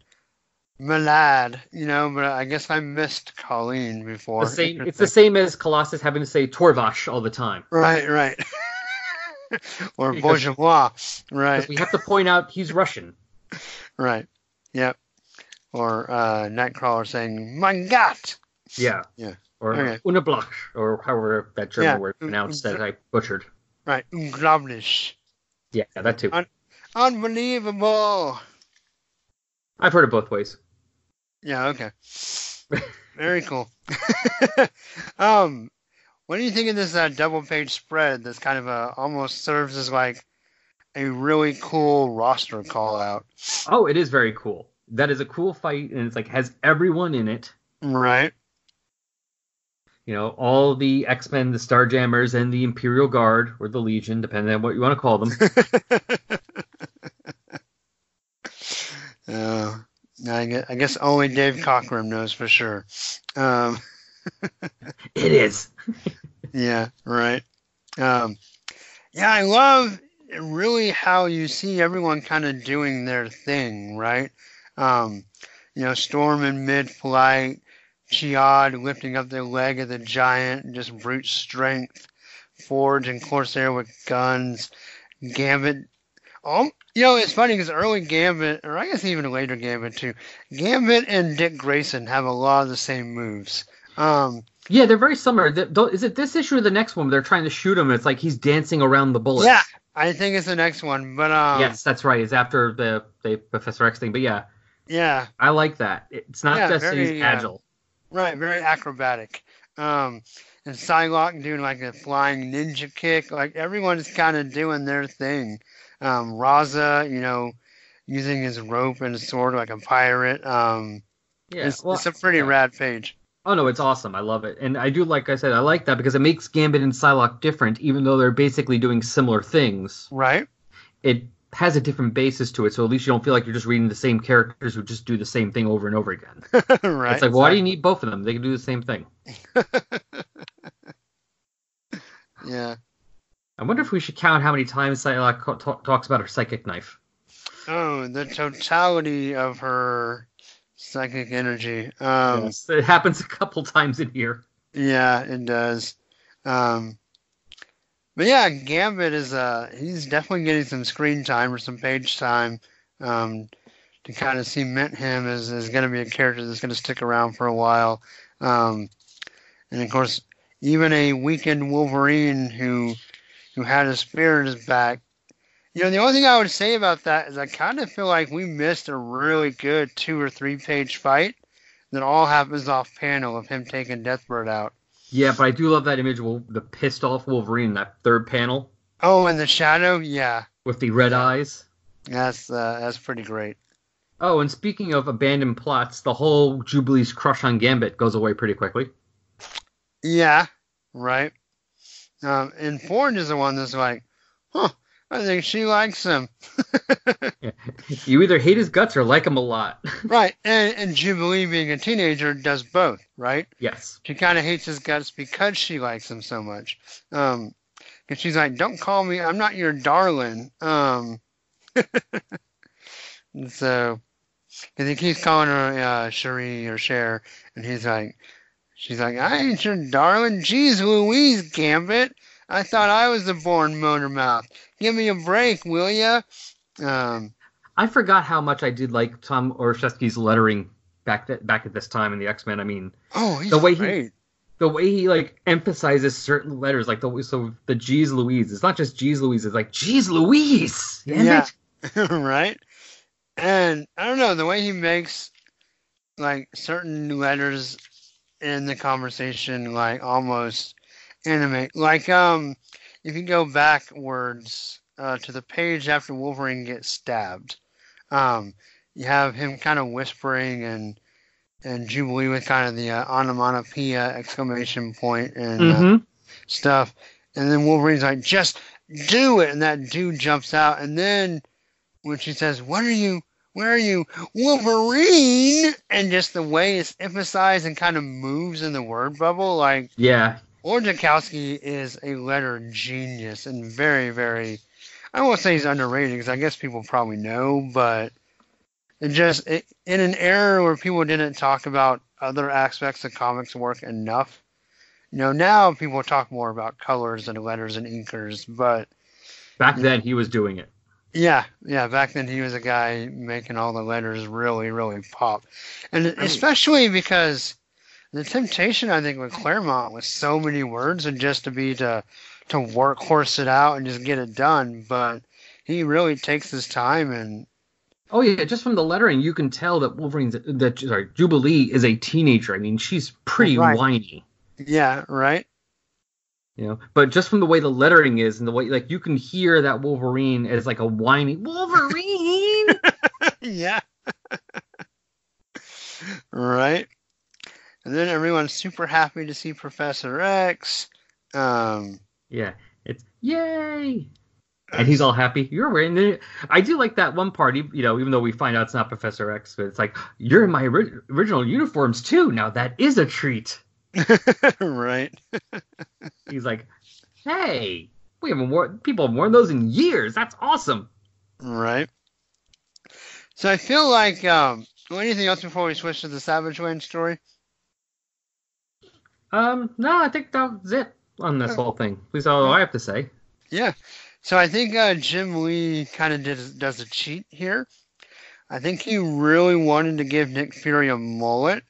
Malad, you know, but I guess I missed Colleen before. The same, it's the same as Colossus having to say Torvash all the time. Right, right. or Bourgeois. Right, we have to point out he's Russian. right. Yep. Or uh, Nightcrawler saying, My God! Yeah. Yeah. Or Okay. Unablach, or however that German Yeah. word pronounced that I butchered. Right, unglaublich. Yeah, that too. Un- Unbelievable! I've heard it both ways. Yeah, okay. Very cool. um, what do you think of this uh, double page spread that's kind of a almost serves as like a really cool roster call out? Oh, it is very cool. That is a cool fight, and it's like has everyone in it. Right. you know, all the X Men, the Starjammers, and the Imperial Guard or the Legion, depending on what you want to call them. uh, I guess, I guess only Dave Cockrum knows for sure. Um, it is. Yeah, right. Um, yeah, I love really how you see everyone kind of doing their thing, right? Um, you know, Storm in mid-flight, Ch'od lifting up the leg of the giant, just brute strength. Forge and Corsair with guns. Gambit. Um, you know, it's funny because early Gambit, or I guess even later Gambit too, Gambit and Dick Grayson have a lot of the same moves. Um, Yeah, they're very similar. Is it this issue or the next one? They're trying to shoot him. It's like he's dancing around the bullets. yeah, I think it's the next one, but um, yes, that's right. It's after the, the Professor X thing. But yeah, yeah, I like that. It's not Yeah, just that he's very, uh, agile. right, very acrobatic. Um, and Psylocke doing like a flying ninja kick, like everyone's kind of doing their thing. Um, Raza, you know, using his rope and sword like a pirate. Um, Yeah. it's, well, it's a pretty yeah. rad page. Oh no, it's awesome. I love it, and I do like I said, I like that because it makes Gambit and Psylocke different, even though they're basically doing similar things. Right? It has a different basis to it, so at least you don't feel like you're just reading the same characters who just do the same thing over and over again. right. it's like, why do you need both of them? They can do the same thing. Yeah. I wonder if we should count how many times Psylocke co- talks about her psychic knife. Oh, the totality of her psychic energy. Um, Yes, it happens a couple times in here. Yeah, it does. Um, but yeah, Gambit is uh he's definitely getting some screen time or some page time um, to kind of cement him as, as going to be a character that's going to stick around for a while. Um, and of course, even a weakened Wolverine who who had a spear in his back. You know, the only thing I would say about that is I kind of feel like we missed a really good two or three page fight that all happens off panel of him taking Deathbird out. Yeah, but I do love that image of the pissed off Wolverine in that third panel Oh, and the shadow, yeah, with the red eyes. that's uh, that's pretty great. Oh, and speaking of abandoned plots, the whole Jubilee's crush on Gambit goes away pretty quickly. Yeah, right. Um, and Forge is the one that's like, huh, I think she likes him. You either hate his guts or like him a lot. right, and, and Jubilee being a teenager does both, right? yes. She kind of hates his guts because she likes him so much. Um, and she's like, don't call me, I'm not your darling. Um, and so, because he keeps calling her uh, Cherie or Cher, and he's like, she's like, I ain't your darling. Jeez Louise, Gambit. I thought I was the born motor mouth. Give me a break, will ya? Um, I forgot how much I did like Tom Orzechowski's lettering back th- back at this time in the X Men. I mean, oh, he's The way he- the way he like emphasizes certain letters, like the so the G's Louise. It's not just G's Louise. It's like G's Louise. Yeah. it. right? And I don't know the way he makes like certain letters in the conversation like almost animate. Like um, if you go backwards uh, to the page after Wolverine gets stabbed, um, you have him kind of whispering and and Jubilee with kind of the uh, onomatopoeia exclamation point and uh, Mm-hmm. stuff. And then Wolverine's like, just do it. And that dude jumps out. And then when she says, What are you? Where are you? Wolverine! And just the way it's emphasized and kind of moves in the word bubble, like Yeah. Orzechowski is a letter genius and very, very. I won't say he's underrated because I guess people probably know, but it just it, in an era where people didn't talk about other aspects of comics work enough. You know, now people talk more about colors and letters and inkers, but Back then he was doing it. Yeah, yeah, back then he was a guy making all the letters really, really pop. And especially because the temptation I think with Claremont was so many words and just to be to to work horse it out and just get it done, but he really takes his time and Oh yeah, just from the lettering, you can tell that Wolverine's that sorry Jubilee is a teenager. I mean, she's pretty Right. whiny, yeah, right? You know. But just from the way the lettering is and the way like you can hear that Wolverine is like a whiny Wolverine. yeah. right. And then everyone's super happy to see Professor X. Um yeah, it's yay. And he's all happy. You're wearing the. I do like that one part, e- you know, even though we find out it's not Professor X, but it's like you're in my ori- original uniforms too. Now that is a treat. right. He's like, hey, we haven't worn people have worn those in years. That's awesome. Right. So I feel like um anything else before we switch to the Savage Land story? Um, no, I think that was it on this whole thing. At least all I have to say. Yeah. So I think uh, Jim Lee kind of does a cheat here. I think he really wanted to give Nick Fury a mullet,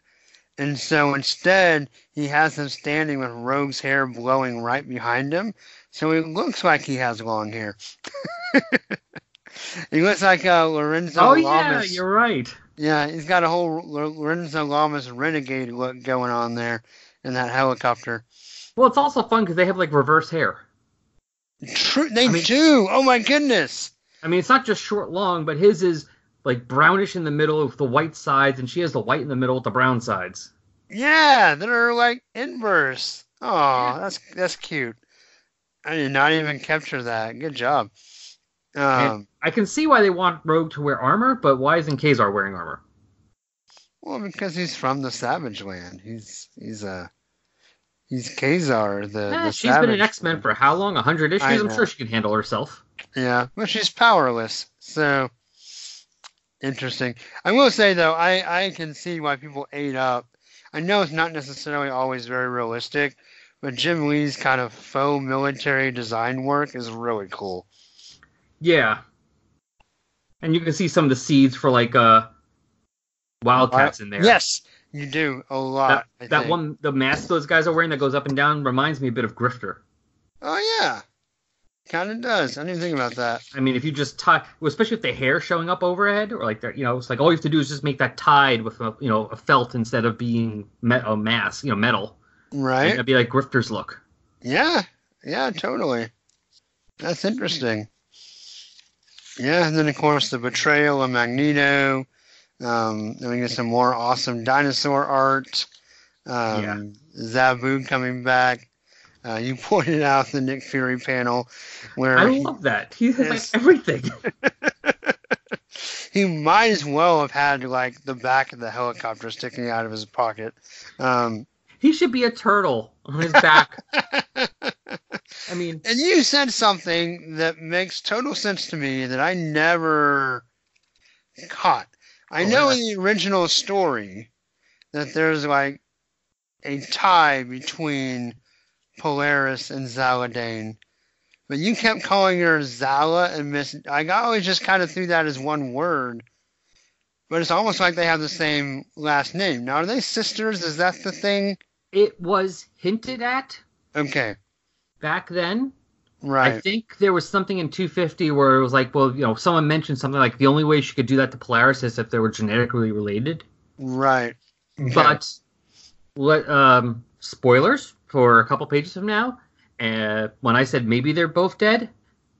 And so instead, he has him standing with Rogue's hair blowing right behind him. So it looks like he has long hair. he looks like uh, Lorenzo Oh Lamas. yeah, you're right. Yeah, he's got a whole Lorenzo Lamas renegade look going on there in that helicopter. Well, it's also fun because they have like reverse hair. True, they I mean- do. Oh my goodness. I mean, it's not just short, long, but his is like brownish in the middle with the white sides, and she has the white in the middle with the brown sides. Yeah, they're like inverse. Oh, that's that's cute. I did not even capture that. Good job. Um, I can see why they want Rogue to wear armor, but why isn't Ka-Zar wearing armor? well, because he's from the Savage Land. He's he's a he's Ka-Zar. The, Eh, the she's been an X Men for how long? A hundred issues. I'm sure she can handle herself. Yeah, but she's powerless. So interesting. I will say though, I I can see why people ate up. I know it's not necessarily always very realistic, but Jim Lee's kind of faux military design work is really cool. Yeah, and you can see some of the seeds for like uh Wildcats in there. Yes, you do a lot. that, that one, the mask those guys are wearing that goes up and down reminds me a bit of Grifter. Oh yeah, kind of does. I didn't think about that. I mean, if you just tie, especially with the hair showing up overhead, or like that, you know, it's like all you have to do is just make that tied with a, you know, a felt instead of being me- a mass, you know, metal. Right? It'd be like Grifter's look. Yeah, yeah, totally. That's interesting. Yeah, and then of course the betrayal of Magneto. Um, then we get some more awesome dinosaur art. Um, Yeah. Zabu coming back. Uh, you pointed out the Nick Fury panel where I he, love that. He has like everything. he might as well have had like the back of the helicopter sticking out of his pocket. Um, he should be a turtle on his back. I mean, And you said something that makes total sense to me that I never caught. I Oh, know in the original story that there's like a tie between Polaris and Zaladane. But you kept calling her Zala and Miss. I always just kind of threw that as one word. But it's almost like they have the same last name. Now, are they sisters? Is that the thing? it was hinted at Okay, back then. Right. I think there was something in 250 where it was like, well, you know, someone mentioned something like the only way she could do that to Polaris is if they were genetically related. Right. Okay. But let um, spoilers for a couple pages from now. Uh, when I said maybe they're both dead,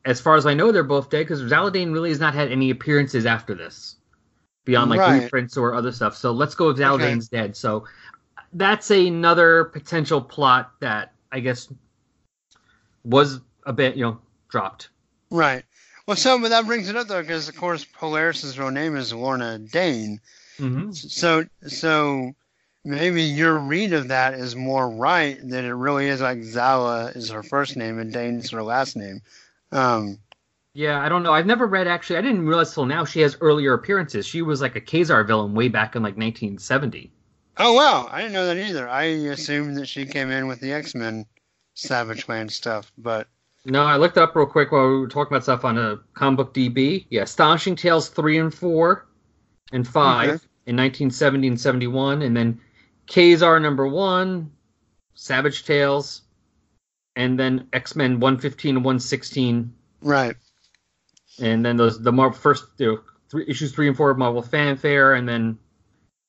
as far as I know, they're both dead because Zaladane really has not had any appearances after this, beyond like Right. blueprints or other stuff. So let's go with Zaladane's dead. So that's another potential plot that I guess was a bit, you know, dropped. Right. Well, so but that brings it up though, because of course Polaris's real name is Lorna Dane. Mm-hmm. So, so maybe your read of that is more right that it really is like Zala is her first name and Dane's her last name. Um, Yeah, I don't know. I've never read actually. I didn't realize till now she has earlier appearances. She was like a Ka-Zar villain way back in like 1970. oh wow, I didn't know that either. I assumed that she came in with the X Men Savage Land stuff, but No, I looked up real quick while we were talking about stuff on a comic book DB. Yeah, Astonishing Tales three and four, and five Okay. in 1970 and 71, and then Ka-Zar number one, Savage Tales, and then X Men 115 and 116, right, and then those the Marvel first you know, three issues three and four of Marvel Fanfare, and then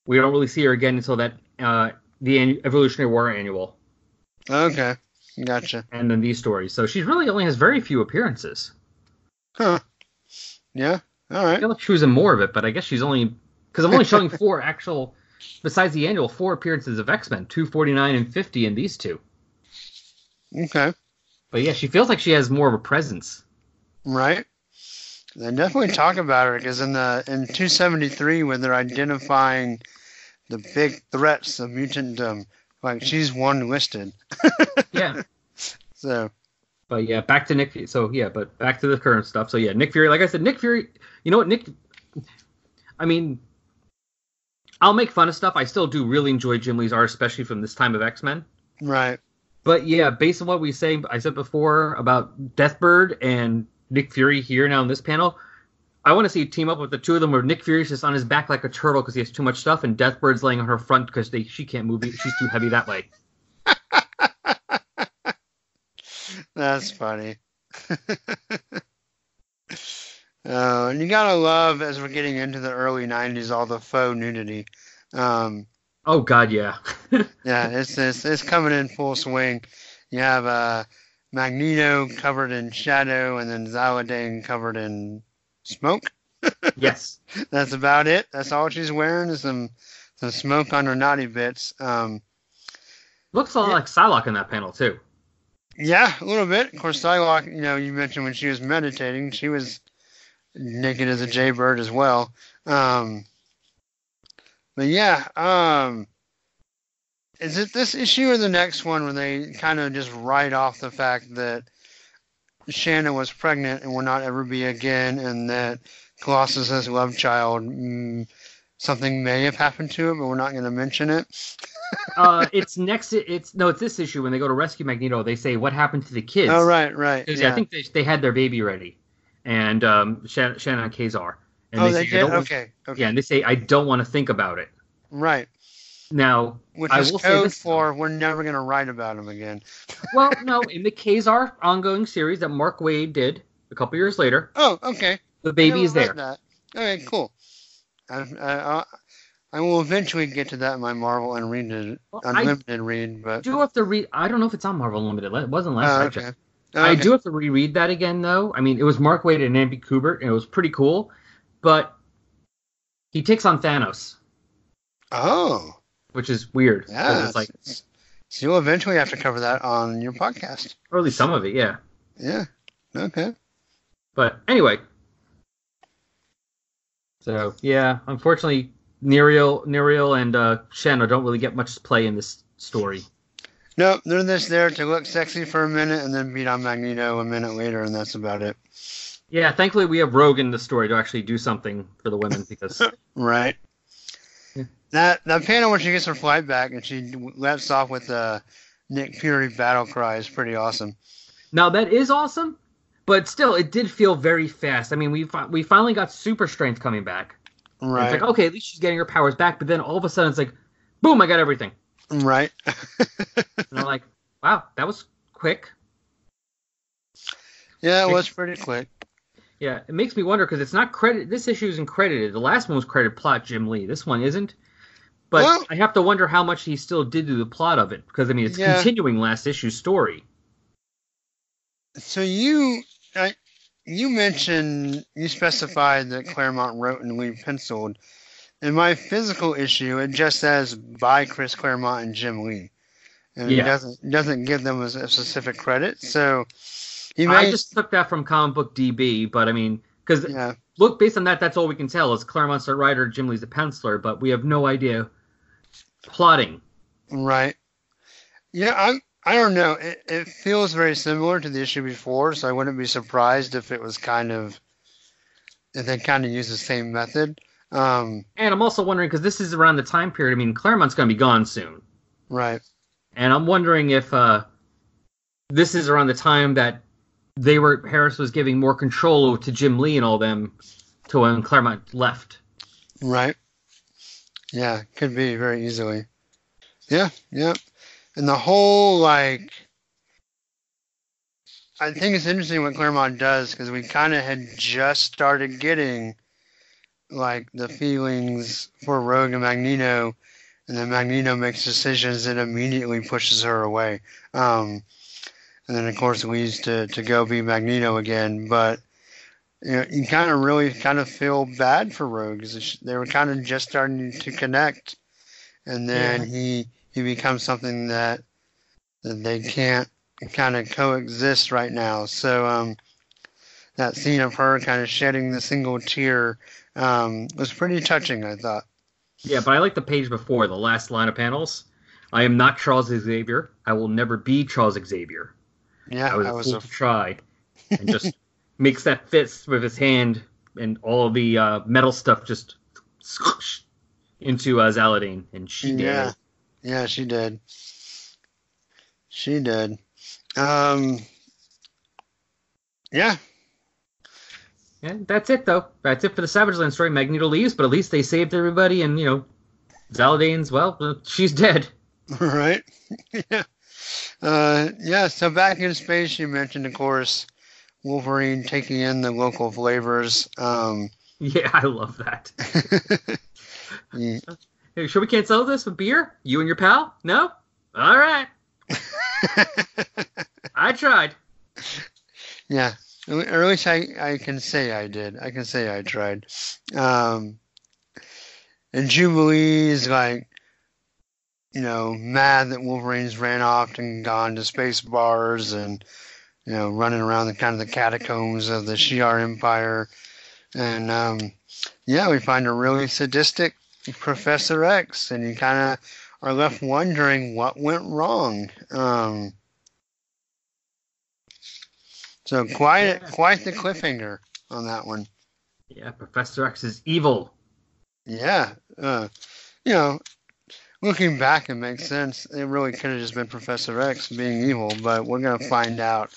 we don't really see her again until that uh, the annu- Evolutionary War annual, okay, gotcha. and then these stories. So she really only has very few appearances. Huh? Yeah. All right. I feel like she was in more of it, but I guess she's only because I'm only showing four actual, besides the annual, four appearances of X Men, two forty nine and fifty in these two. Okay. But yeah, she feels like she has more of a presence. Right. They definitely talk about her because in the in 273 when they're identifying the big threats of mutantdom, um, like she's one listed. Yeah, So but yeah, back to Nick. So yeah, but back to the current stuff. So yeah, Nick Fury. Like I said, Nick Fury. You know what, Nick? I mean, I'll make fun of stuff. I still do really enjoy Jim Lee's art, especially from this time of X Men. right. But yeah, based on what we say, I said before about Deathbird and Nick Fury here now in this panel, I want to see team up with the two of them where Nick Fury's just on his back like a turtle because he has too much stuff, and Deathbird's laying on her front because she can't move. She's too heavy that way. That's funny. uh, and you gotta love as we're getting into the early '90s all the faux nudity. Um, oh God, yeah. yeah, it's, it's it's coming in full swing. You have uh, Magneto covered in shadow, and then Zaladane covered in smoke. yes, that's about it. That's all she's wearing is some some smoke on her naughty bits. Um, Looks a lot yeah. like Psylocke in that panel too. Yeah, a little bit. Of course, Psylocke, you know, you mentioned when she was meditating, she was naked as a jaybird as well. Um, but yeah, um, is it this issue or the next one where they kind of just write off the fact that Shanna was pregnant and will not ever be again, and that Colossus's love child, mm, something may have happened to it, but we're not going to mention it. uh, it's next. It's no, it's this issue when they go to rescue Magneto. They say what happened to the kids. Oh right, right. Yeah. I think they, they had their baby ready, and um, Shannon, Ka-Zar. And oh, they, they did. Okay, okay. Yeah, and they say I don't want to think about it. Right. Now, which I is will code for we're never going to write about him again. well, no, in the Ka-Zar ongoing series that Mark Waid did a couple years later. Oh, okay. The baby is there. That. Okay, cool. I, I, I will eventually get to that in my Marvel Unlimited, well, Unlimited read, but do have to read. I don't know if it's on Marvel Unlimited. It wasn't last uh, okay. Okay. I do have to reread that again, though. I mean, it was Mark Waid and Andy Kubert, and it was pretty cool. But he takes on Thanos. Oh. Which is weird. Yeah. It's like, so you'll eventually have to cover that on your podcast. Or at least some of it, yeah. Yeah. Okay. But anyway. So yeah, unfortunately, Nereel, Nereel, and uh, Shanna don't really get much play in this story. No, they're just there to look sexy for a minute and then beat on Magneto a minute later, and that's about it. Yeah, thankfully we have Rogue in the story to actually do something for the women because. right. Yeah. That that panel when she gets her flight back and she lets off with the Nick Fury battle cry is pretty awesome. Now that is awesome, but still, it did feel very fast. I mean, we we finally got super strength coming back. Right. It's like okay, at least she's getting her powers back, but then all of a sudden it's like, boom, I got everything. Right. and I'm like, wow, that was quick. Yeah, it was pretty quick. Yeah, it makes me wonder because it's not credit. This issue isn't credited. The last one was credited plot Jim Lee. This one isn't. But well, I have to wonder how much he still did to the plot of it because I mean it's yeah. continuing last issue's story. So you, I, you mentioned you specified that Claremont wrote and Lee penciled. In my physical issue, it just says by Chris Claremont and Jim Lee, and yeah. it doesn't doesn't give them a, a specific credit. So he may... I just took that from Comic Book DB, but I mean, because yeah. look, based on that, that's all we can tell is Claremont's the writer, Jim Lee's the penciler, but we have no idea plotting. Right. Yeah, I'm. I don't know. It, it feels very similar to the issue before, so I wouldn't be surprised if it was kind of if they kind of use the same method. Um, and I'm also wondering because this is around the time period. I mean, Claremont's going to be gone soon, right? And I'm wondering if uh, this is around the time that they were Harras was giving more control to Jim Lee and all them to when Claremont left. Right. Yeah, could be very easily. Yeah, yeah and the whole like I think it's interesting what Claremont does because we kind of had just started getting like the feelings for Rogue and Magneto, and then Magneto makes decisions that immediately pushes her away. Um, and then of course leads to to go be Magneto again. But you know, you kind of really kind of feel bad for Rogue because they were kind of just starting to connect, and then yeah. he he becomes something that, that they can't kind of coexist right now. So um, that scene of her kind of shedding the single tear um, it was pretty touching, I thought. Yeah, but I like the page before the last line of panels. I am not Charles Xavier. I will never be Charles Xavier. Yeah, I was, I was a fool a... to try, and just makes that fist with his hand, and all the uh, metal stuff just squish into uh, and she yeah. did. Yeah, she did. She did. Um, yeah. And that's it, though. That's it for the Savage Land story. Magneto leaves, but at least they saved everybody, and you know, Zaladane's well, she's dead. right? yeah. Uh, yeah, so back in space, you mentioned, of course, Wolverine taking in the local flavors. Um, Yeah, I love that. yeah. Hey, sure we can't sell this with beer? You and your pal? No? All right. I tried. yeah, or at least I, I can say I did. I can say I tried. Um, and Jubilee is like, you know, mad that Wolverine's ran off and gone to space bars and, you know, running around the kind of the catacombs of the Shi'ar Empire. And um, yeah, we find a really sadistic Professor X, and you kind of are left wondering what went wrong. Um, so quite quite the cliffhanger on that one. Yeah, Professor X is evil. Yeah, uh, you know, looking back, it makes sense. It really could have just been Professor X being evil, but we're gonna find out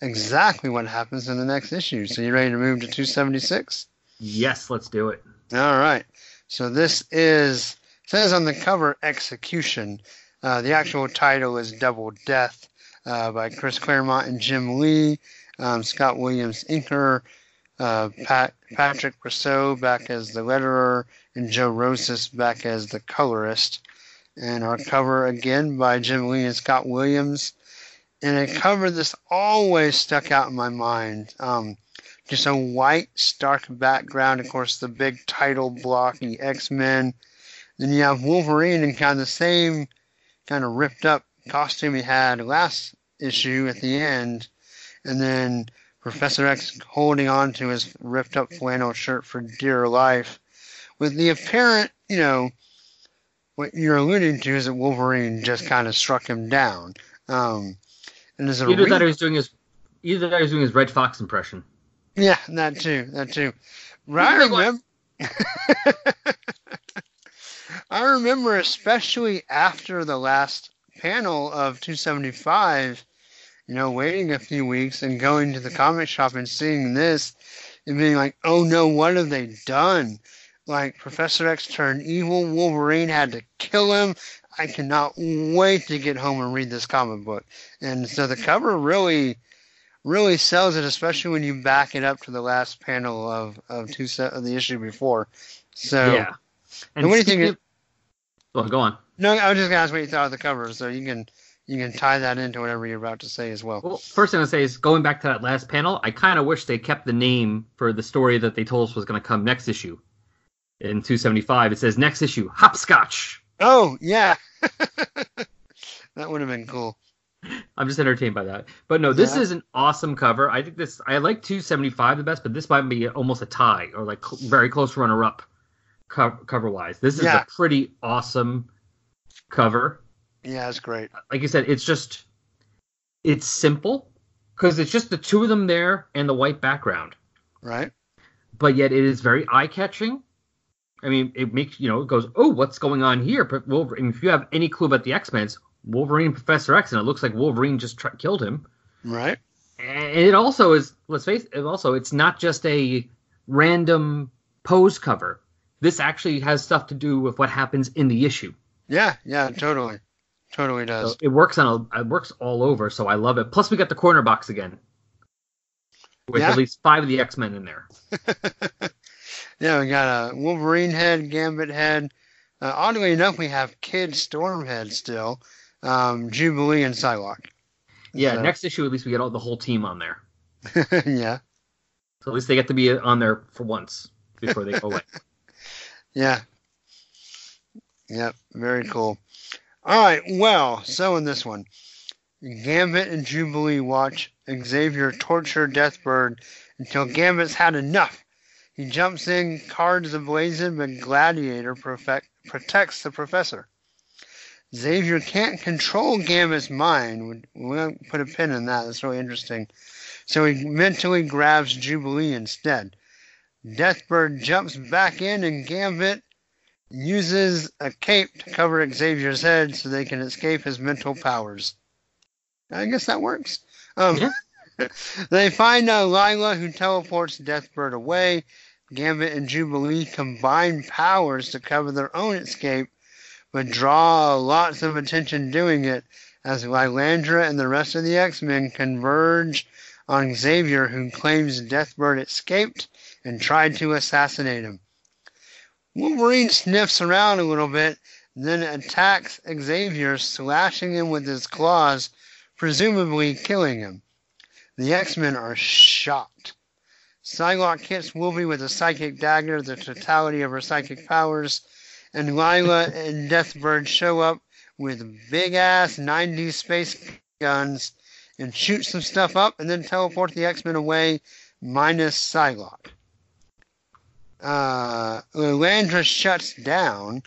exactly what happens in the next issue. So you ready to move to 276? Yes, let's do it. All right. So this is says on the cover execution. Uh, the actual title is Double Death uh, by Chris Claremont and Jim Lee. Um, Scott Williams inker. Uh, Pat, Patrick Brosseau back as the letterer, and Joe Rosas back as the colorist. And our cover again by Jim Lee and Scott Williams. And a cover that's always stuck out in my mind. Um, just a white, stark background. Of course, the big title block, the X Men. Then you have Wolverine in kind of the same kind of ripped up costume he had last issue at the end. And then Professor X holding on to his ripped up flannel shirt for dear life. With the apparent, you know, what you're alluding to is that Wolverine just kind of struck him down. Um, and there's a Either re- that or he's doing his either that or he's doing his Redd Foxx impression. Yeah, that too. That too. I remember. I remember, especially after the last panel of 275, you know, waiting a few weeks and going to the comic shop and seeing this and being like, oh no, what have they done? Like, Professor X turned evil, Wolverine had to kill him. I cannot wait to get home and read this comic book. And so the cover really really sells it, especially when you back it up to the last panel of of two of the issue before. So yeah. And what do you think of- Well, go on. No, I was just gonna ask what you thought of the cover, so you can you can tie that into whatever you're about to say as well. Well, first thing I say is going back to that last panel. I kind of wish they kept the name for the story that they told us was going to come next issue. In 275, it says next issue, Hopscotch. Oh yeah, that would have been cool. I'm just entertained by that. But no, this Yeah. is an awesome cover. I think this. I like 275 the best, but this might be almost a tie or like cl- very close runner up co- cover wise. This is Yeah. a pretty awesome cover. Yeah, it's great. Like you said, it's just it's simple because it's just the two of them there and the white background, Right? but yet it is very eye catching. I mean, it makes you know it goes, oh, what's going on here? But Wolverine, if you have any clue about the X Men, Wolverine Professor X, and it looks like Wolverine just tr- killed him. Right? And it also is let's face it also it's not just a random pose cover this actually has stuff to do with what happens in the issue Yeah, yeah, totally, totally does. so it works on a it works all over so i love it. Plus we got the corner box again. With Yeah. at least five of the x-men in there. Yeah, we got a Wolverine head, Gambit head. Uh, oddly enough, we have Kid Storm head still, um, Jubilee and Psylocke. yeah So- next issue at least we get all the whole team on there. Yeah, so at least they get to be on there for once before they go away. Yeah, yep, very cool. All right, well, so in this one, Gambit and Jubilee watch Xavier torture Deathbird until Gambit's had enough. He jumps in, cards ablazing, but Gladiator perfect, protects the professor. Xavier can't control Gambit's mind. We'll put a pin in that. That's really interesting. So he mentally grabs Jubilee instead. Deathbird jumps back in, and Gambit uses a cape to cover Xavier's head so they can escape his mental powers. I guess that works. Um, Yeah. they find uh, Lila, who teleports Deathbird away. Gambit and Jubilee combine powers to cover their own escape, but draw lots of attention doing it as Lilandra and the rest of the X-Men converge on Xavier, who claims Deathbird escaped and tried to assassinate him. Wolverine sniffs around a little bit, then attacks Xavier, slashing him with his claws, presumably killing him. The X-Men are shocked. Psylocke hits Wolverine with a psychic dagger, the totality of her psychic powers, and Lila and Deathbird show up with big ass 90s space guns and shoot some stuff up and then teleport the X Men away, minus Psylocke. Uh, Lilandra shuts down,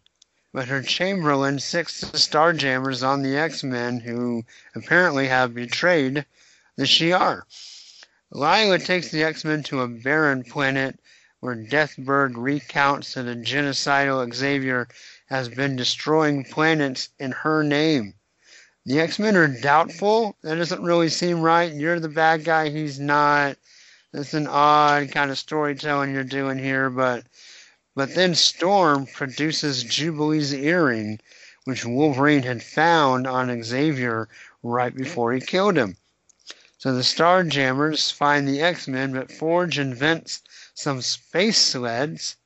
but her Chamberlain sics the Starjammers on the X Men who apparently have betrayed the Shi'ar. Lila takes the X Men to a barren planet where Deathbird recounts that a genocidal Xavier has been destroying planets in her name. The X Men are doubtful. That doesn't really seem right. You're the bad guy, he's not. That's an odd kind of storytelling you're doing here, but but then Storm produces Jubilee's earring, which Wolverine had found on Xavier right before he killed him. So the Starjammers find the X-Men, but Forge invents some space sleds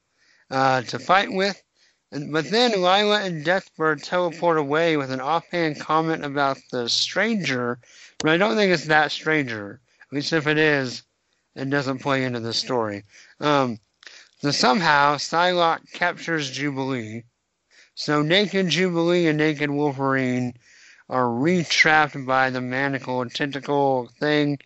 uh, to fight with. And, but then Lila and Deathbird teleport away with an offhand comment about the stranger, but I don't think it's that stranger. At least if it is, it doesn't play into the story. Um, so somehow Psylocke captures Jubilee. So Naked Jubilee and Naked Wolverine are retrapped by the manacle tentacle thing.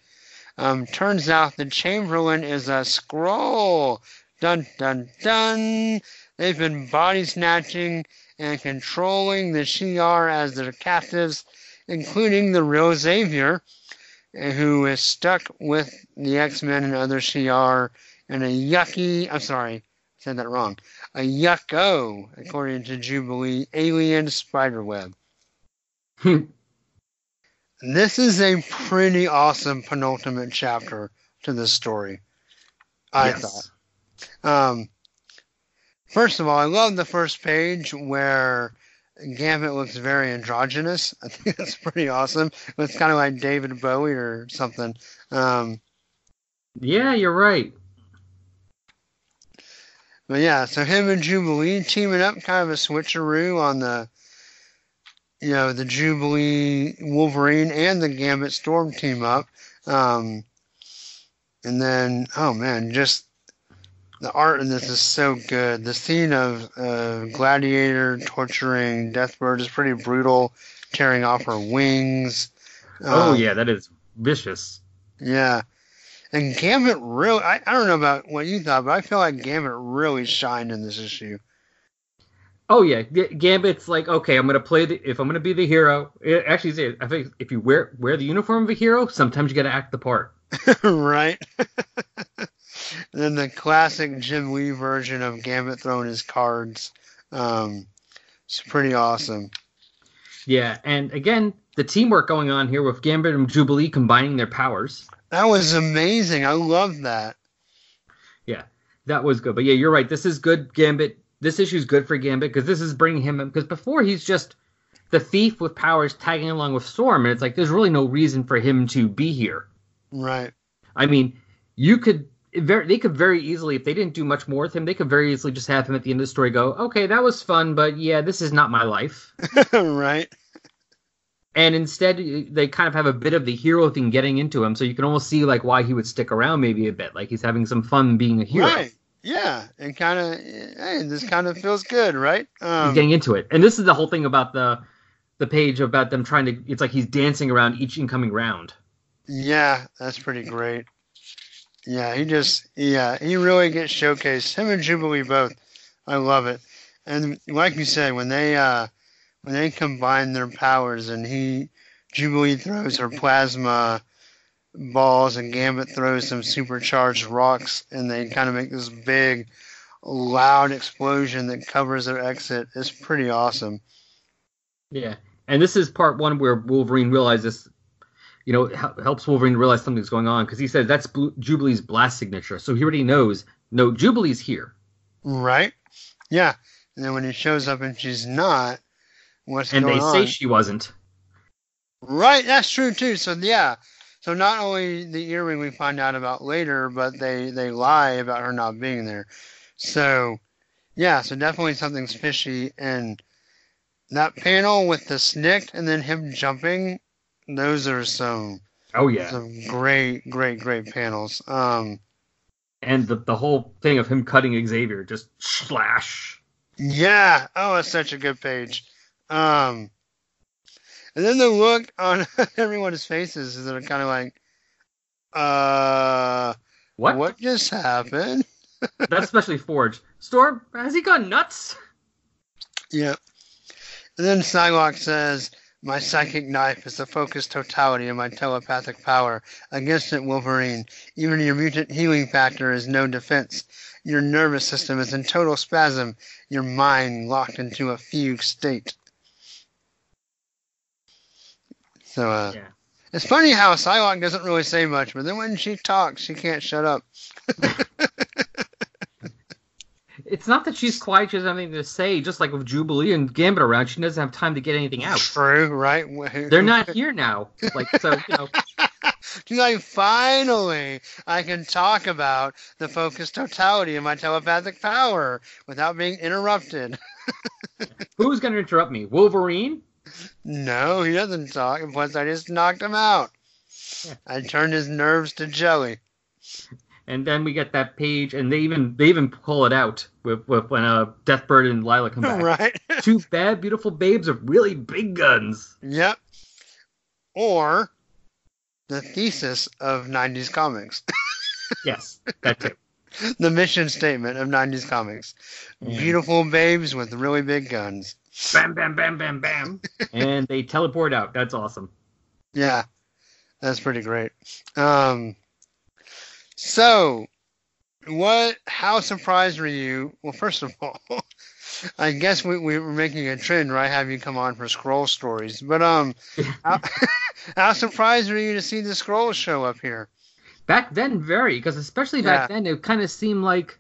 Um, turns out the Chamberlain is a Skrull. Dun dun dun. They've been body snatching and controlling the Shi'ar as their captives, including the real Xavier, who is stuck with the X-Men and other Shi'ar in a yucky, I'm sorry, I said that wrong, a yucko, according to Jubilee, alien spiderweb. this is a pretty awesome penultimate chapter to this story, I Yes. thought. Um, first of all, I love the first page where Gambit looks very androgynous. I think that's pretty awesome. It's kind of like David Bowie or something. Um, Yeah, you're right. But yeah, so him and Jubilee teaming up, kind of a switcheroo on the, you know, the Jubilee Wolverine and the Gambit Storm team up. Um, and then, oh man, just the art in this is so good. The scene of uh, Gladiator torturing Deathbird is pretty brutal, tearing off her wings. oh Um, yeah, that is vicious. Yeah. And Gambit really, I, don't know about what you thought, but I feel like Gambit really shined in this issue. Oh yeah, G- Gambit's like, okay, I'm gonna play the if I'm gonna be the hero. It actually, is- I think if you wear wear the uniform of a hero, sometimes you gotta act the part. right? and then the classic Jim Lee version of Gambit throwing his cards. Um, it's pretty awesome. Yeah, and again, the teamwork going on here with Gambit and Jubilee combining their powers. That was amazing. I love that. Yeah, that was good. But yeah, you're right. This is good, Gambit. This issue is good for Gambit because this is bringing him because before he's just the thief with powers tagging along with Storm, and it's like there's really no reason for him to be here. Right. I mean, you could very they could very easily if they didn't do much more with him, they could very easily just have him at the end of the story go, okay, that was fun, but yeah, this is not my life. right. And instead, they kind of have a bit of the hero thing getting into him, so you can almost see like why he would stick around maybe a bit, like he's having some fun being a hero. Right. Yeah. And kind of, hey, this kind of feels good, right? He's Um, getting into it, and this is the whole thing about the the page about them trying to. It's like he's dancing around each incoming round. yeah, that's pretty great. Yeah, he just, yeah, he really gets showcased. Him and Jubilee both. I love it. And like you said, when they, uh, when they combine their powers and he, Jubilee throws her plasma balls and Gambit throws some supercharged rocks and they kind of make this big, loud explosion that covers their exit. It's pretty awesome. Yeah, and this is part one where Wolverine realizes you know, hel- helps Wolverine realize something's going on because he says that's Blu- Jubilee's blast signature. So he already knows, no, Jubilee's here. Right? Yeah. And then when he shows up and she's not, what's And going they on? say she wasn't. Right, that's true too. So yeah, so not only the earring we find out about later, but they they lie about her not being there. So yeah, so definitely something's fishy. And that panel with the snick and then him jumping, those are some Oh, yeah. some great, great, great panels. Um, and the, the whole thing of him cutting Xavier, just slash. yeah. Oh, it's such a good page. Um, and then the look on everyone's faces is they're kind of like, uh. What? What just happened? That's especially Forge. Storm, has he gone nuts? Yeah. And then Psylocke says, My psychic knife is the focused totality of my telepathic power. Against it, Wolverine, even your mutant healing factor is no defense. Your nervous system is in total spasm, your mind locked into a fugue state. So, uh, Yeah. it's funny how Psylocke doesn't really say much, but then when she talks, she can't shut up. It's not that she's quiet, she doesn't have anything to say. Just like with Jubilee and Gambit around, she doesn't have time to get anything out. True, right? They're not here now. Like, so, you know, She's like, finally, I can talk about the focused totality of my telepathic power without being interrupted. who's going to interrupt me? Wolverine? No, he doesn't talk. and Plus, I just knocked him out. Yeah. I turned his nerves to jelly. And then we get that page, and they even they even pull it out with, with when uh, Deathbird and Lila come back. right? Two bad, beautiful babes with really big guns. yep. Or the thesis of 90s comics, Yes, that it. the mission statement of 90s comics. Yeah. Beautiful babes with really big guns. Bam, bam, bam, bam, bam. and they teleport out. That's awesome. Yeah, that's pretty great. Um, so, what? How surprised were you? Well, first of all, I guess we, we were making a trend, right? Have you come on for Skrull stories? But um, how, how surprised were you to see the Skrulls show up here? Back then, very, because especially back Yeah. then, it kind of seemed like.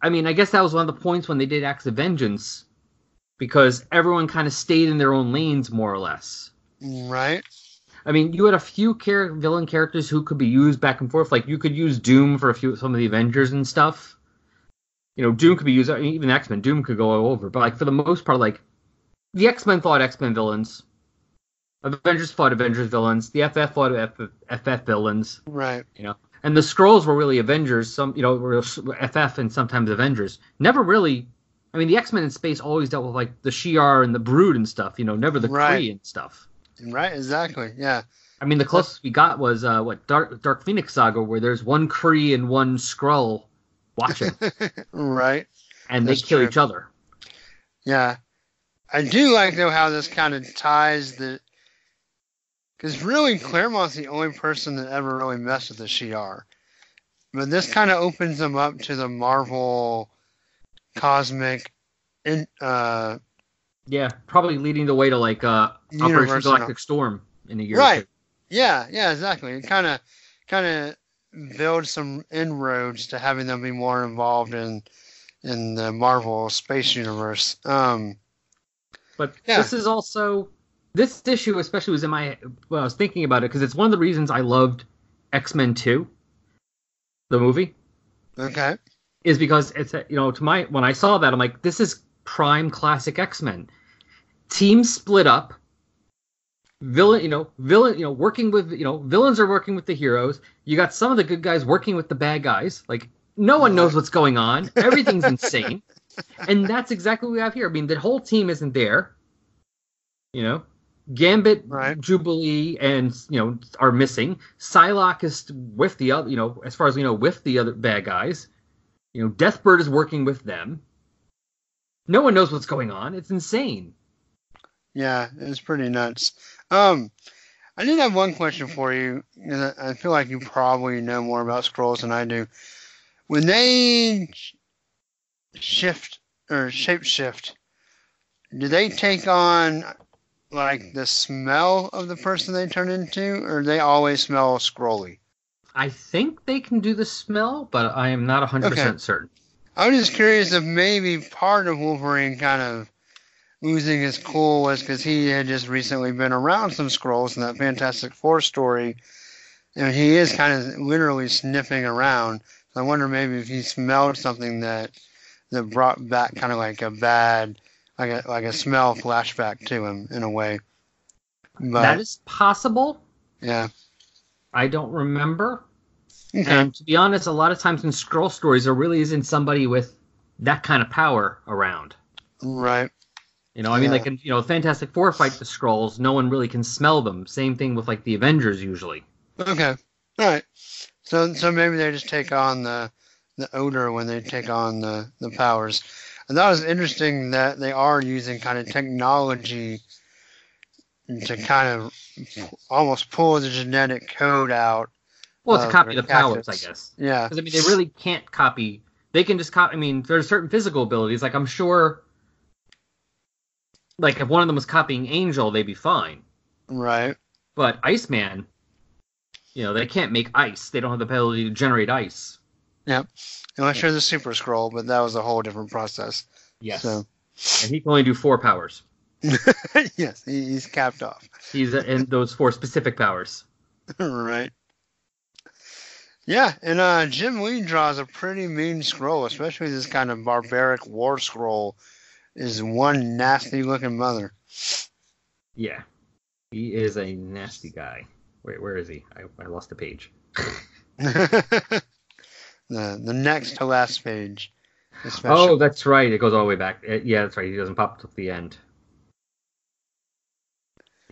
I mean, I guess that was one of the points when they did Acts of Vengeance, because everyone kind of stayed in their own lanes, more or less. Right? I mean, you had a few char- villain characters who could be used back and forth. Like you could use Doom for a few some of the Avengers and stuff. You know, Doom could be used. I mean, even X Men, Doom could go over. But like for the most part, like the X Men fought X Men villains. Avengers fought Avengers villains. The FF fought F- FF villains. Right. You know, and the Skrulls were really Avengers. Some, you know, were FF and sometimes Avengers. Never really. I mean, the X Men in space always dealt with like the Shi'ar and the Brood and stuff. You know, never the Right. Kree and stuff. Right. Exactly. Yeah. I mean, the closest we got was uh, what Dark Dark Phoenix Saga, where there's one Kree and one Skrull watching, right. and they kill true. each other. Yeah. I do like though how this kind of ties the because really Claremont's the only person that ever really messed with the Shi'ar. But this kind of opens them up to the Marvel cosmic in uh Yeah, probably leading the way to like uh, Operation Galactic Storm in a year. Right. yeah, yeah, exactly. It kind of kind of builds some inroads to having them be more involved in in the Marvel space universe. Um But Yeah. this is also this issue, especially was in my. Well, I was thinking about it because it's one of the reasons I loved X Men Two, the movie, okay. is because it's a- you know to my when I saw that I'm like this is prime classic X Men. Teams split up. Villain, you know, villain, you know, working with, you know, villains are working with the heroes. You got some of the good guys working with the bad guys. Like no one knows what's going on. Everything's insane, and that's exactly what we have here. I mean, the whole team isn't there. You know, Gambit, Right. Jubilee, and you know are missing. Psylocke is with the other, you know, as far as we know, with the other bad guys. You know, Deathbird is working with them. No one knows what's going on. It's insane. Yeah, it's pretty nuts. Um, I did have one question for you. I I feel like you probably know more about Skrulls than I do. When they shift or shape shift, do they take on like the smell of the person they turn into, or do they always smell Skrully? I think they can do the smell, but I am not 100% Okay. certain. I was just curious if maybe part of Wolverine kind of losing his cool was because he had just recently been around some Skrulls in that Fantastic Four story, and he is kind of literally sniffing around. So I wonder maybe if he smelled something that that brought back kind of like a bad, like a like a smell flashback to him in a way. But that is possible. yeah, I don't remember. Okay, And to be honest, a lot of times in Skrull stories, there really isn't somebody with that kind of power around. right, You know, I mean, like in you know, Fantastic Four fight the Skrulls, no one really can smell them. Same thing with like the Avengers usually. okay, all right. So so maybe they just take on the the odor when they take on the the powers. And that was interesting that they are using kind of technology to kind of almost pull the genetic code out. Well, it's Uh, a copy of the powers, I guess. Yeah, Because I mean, they really can't copy. They can just copy. I mean, there's certain physical abilities. Like I'm sure, like if one of them was copying Angel, they'd be fine. right. But Iceman, you know, they can't make ice. They don't have the ability to generate ice. Yeah. Unless you're the Super Skrull, but that was a whole different process. Yes. So And he can only do four powers. yes, he's capped off. He's in those four specific powers. right. Yeah, and uh, Jim Lee draws a pretty mean Skrull, especially this kind of barbaric war Skrull. Is one nasty looking mother. Yeah. He is a nasty guy. Wait, where is he? I, I lost the page. the the next to last page. Oh, that's right. It goes all the way back. Uh, yeah, that's right. He doesn't pop till the end.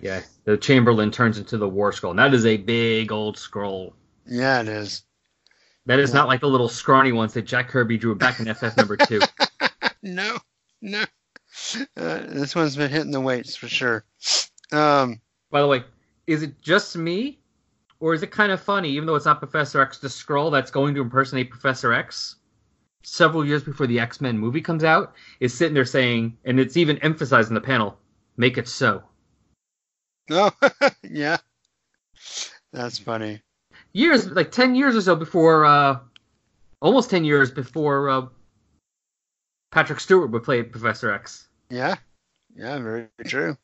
Yeah, the Chamberlain turns into the War Skrull. And that is a big old Skrull. Yeah, it is. That is Yeah. not like the little scrawny ones that Jack Kirby drew back in FF number two. No, no. Uh, this one's been hitting the weights for sure. Um, By the way, is it just me, or is it kind of funny, even though it's not Professor X, the Skrull that's going to impersonate Professor X, several years before the X Men movie comes out, is sitting there saying, and it's even emphasized in the panel, "Make it so." Oh, yeah, that's funny. Years, like ten years or so before, uh, almost ten years before uh, Patrick Stewart would play Professor X. Yeah, yeah, very true.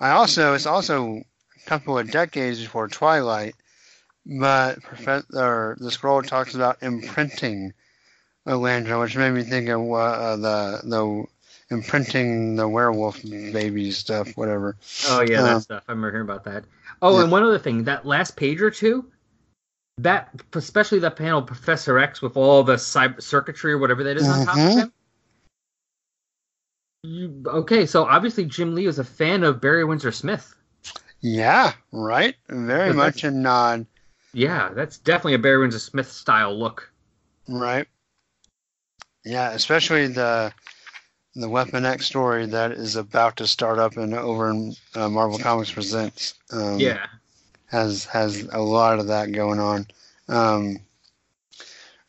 I also, it's also a couple of decades before Twilight, but Professor the Skrull talks about imprinting a lantern, which made me think of uh, the the imprinting the werewolf baby stuff, whatever. Oh yeah, Uh, that stuff. I remember hearing about that. Oh, Yeah. and one other thing, that last page or two, that especially that panel, Professor X with all the cyber circuitry or whatever that is on top of Mhm. him. You, okay, so obviously Jim Lee is a fan of Barry Windsor Smith. Yeah, right. Very much a nod. Yeah, that's definitely a Barry Windsor Smith style look. Right. Yeah, especially the the Weapon X story that is about to start up and over in uh, Marvel Comics Presents. Um, yeah. has has a lot of that going on. Um,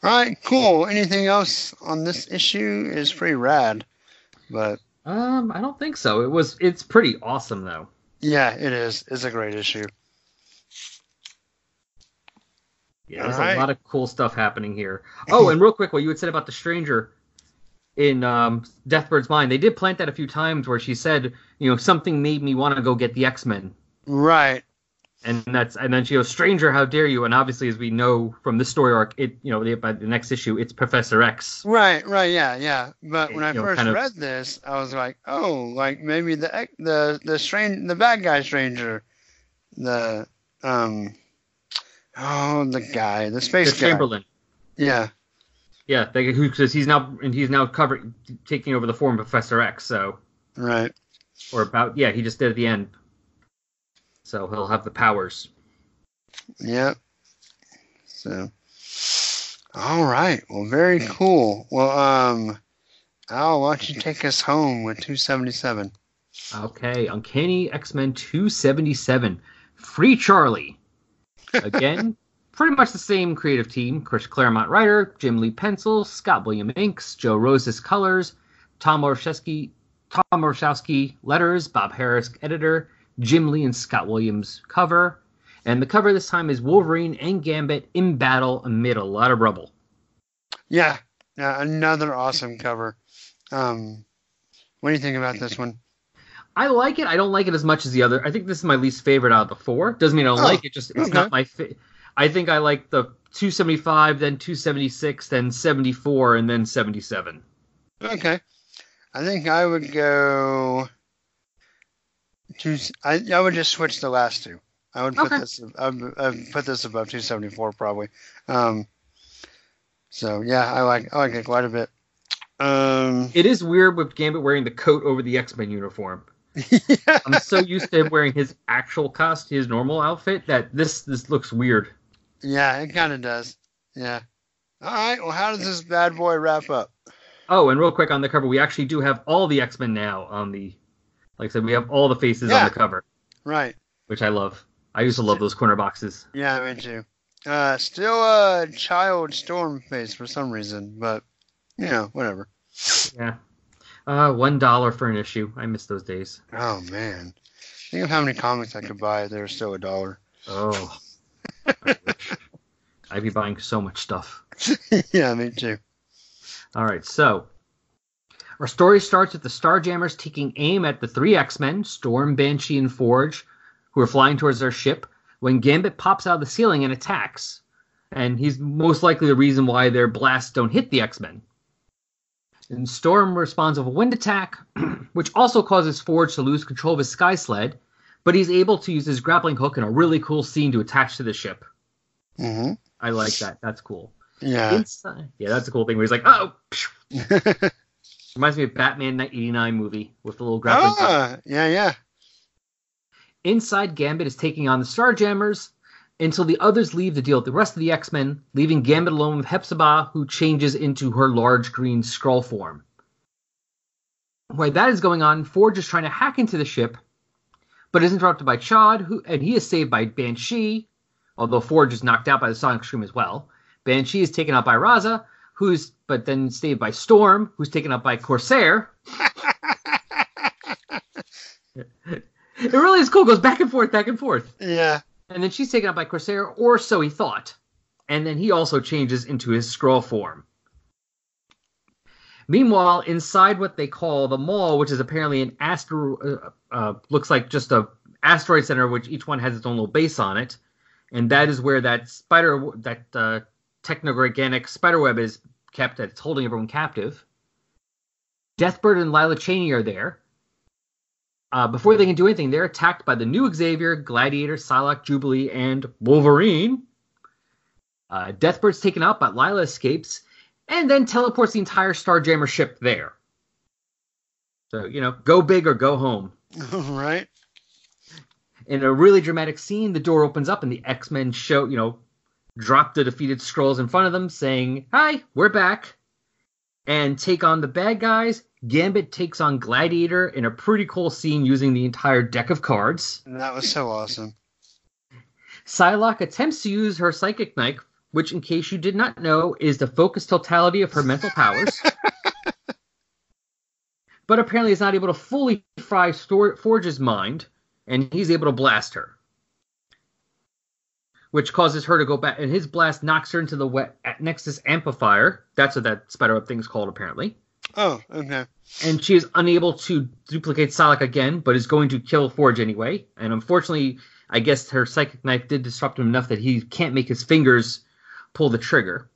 all right, cool. Anything else on this issue is pretty rad, but Um, I don't think so. It was. It's pretty awesome though. yeah, it is. It's a great issue. Yeah, there's Alright. a lot of cool stuff happening here. Oh, and real quick, what you had said about the stranger in um, Deathbird's mind, they did plant that a few times where she said, you know, something made me want to go get the X Men, Right. and that's and then she goes, "Stranger, how dare you?" And obviously, as we know from this story arc, it you know the, by the next issue, it's Professor X. Right, right, yeah, yeah. But when I You know, first of- read this, I was like, oh, like maybe the the the strange the bad guy stranger, the um, oh the guy, the The space guy. Chamberlain. Yeah, Yeah, because he's now and he's now covering taking over the form of Professor X. So right. or about yeah, he just did at the end. So he'll have the powers. Yep. So, all right. Well, very cool. Well, um, Al, why don't you take us home with 277? Okay, Uncanny X Men 277. Free Charlie. Again, pretty much the same creative team. Chris Claremont writer, Jim Lee pencils, Scott William inks, Joe Rosas colors, Tom Orzechowski, Tom Orzechowski letters, Bob Harras editor, Jim Lee and Scott Williams cover. And the cover this time is Wolverine and Gambit in battle amid a lot of rubble. Yeah, yeah, another awesome cover. Um, what do you think about this one? I like it. I don't like it as much as the other. I think this is my least favorite out of the four. Doesn't mean I don't Oh, like it. Just it's okay. not my. Fa- I think I like the 275, then 276, then 74, and then 77. Okay, I think I would go. To, I I would just switch the last two. I would put Okay. this. I would, I would put this above 274 probably. Um, so yeah, I like I like it quite a bit. Um, It is weird with Gambit wearing the coat over the X Men uniform. yeah. I'm so used to him wearing his actual costume, his normal outfit, that this this looks weird. Yeah, it kind of does. Yeah. All right. Well, how does this bad boy wrap up? Oh, and real quick on the cover, we actually do have all the X Men now on the. Like I said, we have all the faces on the cover, Right. which I love. I used to love those corner boxes. Yeah, me too. Uh, still a child storm face for some reason, but you know, whatever. Yeah. Uh, one dollar for an issue. I miss those days. Oh man, think of how many comics I could buy. if They were still a dollar. Oh. I'd be buying so much stuff. yeah, me too. All right, so our story starts with the Starjammers taking aim at the three X-Men, Storm, Banshee, and Forge, who are flying towards their ship, when Gambit pops out of the ceiling and attacks. And he's most likely the reason why their blasts don't hit the X-Men. And Storm responds with a wind attack, which also causes Forge to lose control of his sky sled, but he's able to use his grappling hook in a really cool scene to attach to the ship. hmm I like that. That's cool. Yeah. Inside, yeah, that's a cool thing where he's like, oh. Reminds me of Batman 89 movie with the little grappling. hook. ah, yeah, yeah. Inside, Gambit is taking on the Starjammers until the others leave to deal with the rest of the X Men, leaving Gambit alone with Hepzibah, who changes into her large green Skrull form. While that is going on, Forge is trying to hack into the ship, but is interrupted by Ch'od, who and he is saved by Banshee, although Forge is knocked out by the Sonic Scream as well. Banshee is taken out by Raza, who's but then saved by Storm, who's taken out by Corsair. It really is cool. It goes back and forth, back and forth. Yeah. And then she's taken out by Corsair, or so he thought. And then he also changes into his Skrull form. Meanwhile, inside what they call the mall, which is apparently an astro, uh, uh, looks like just a asteroid center, which each one has its own little base on it, and that is where that spider, that uh, spider web is kept. That's holding everyone captive. Deathbird and Lila Cheney are there. Uh, before they can do anything, they're attacked by the new Xavier, Gladiator, Psylocke, Jubilee, and Wolverine. Uh, Deathbird's taken out, but Lila escapes, and then teleports the entire Starjammer ship there. So, you know, go big or go home. right. In a really dramatic scene, the door opens up and the X Men show, you know, drop the defeated Skrulls in front of them, saying, Hi, we're back. And take on the bad guys. Gambit takes on Gladiator in a pretty cool scene using the entire deck of cards. That was so awesome. Psylocke attempts to use her psychic knife, which, in case you did not know, is the focused totality of her mental powers. but apparently is not able to fully fry Stor- Forge's mind, and he's able to blast her. Which causes her to go back, and his blast knocks her into the wet Nexus amplifier. That's what that spider web thing's called, apparently. Oh, okay. And she is unable to duplicate Psylocke again, but is going to kill Forge anyway. And unfortunately, I guess her psychic knife did disrupt him enough that he can't make his fingers pull the trigger.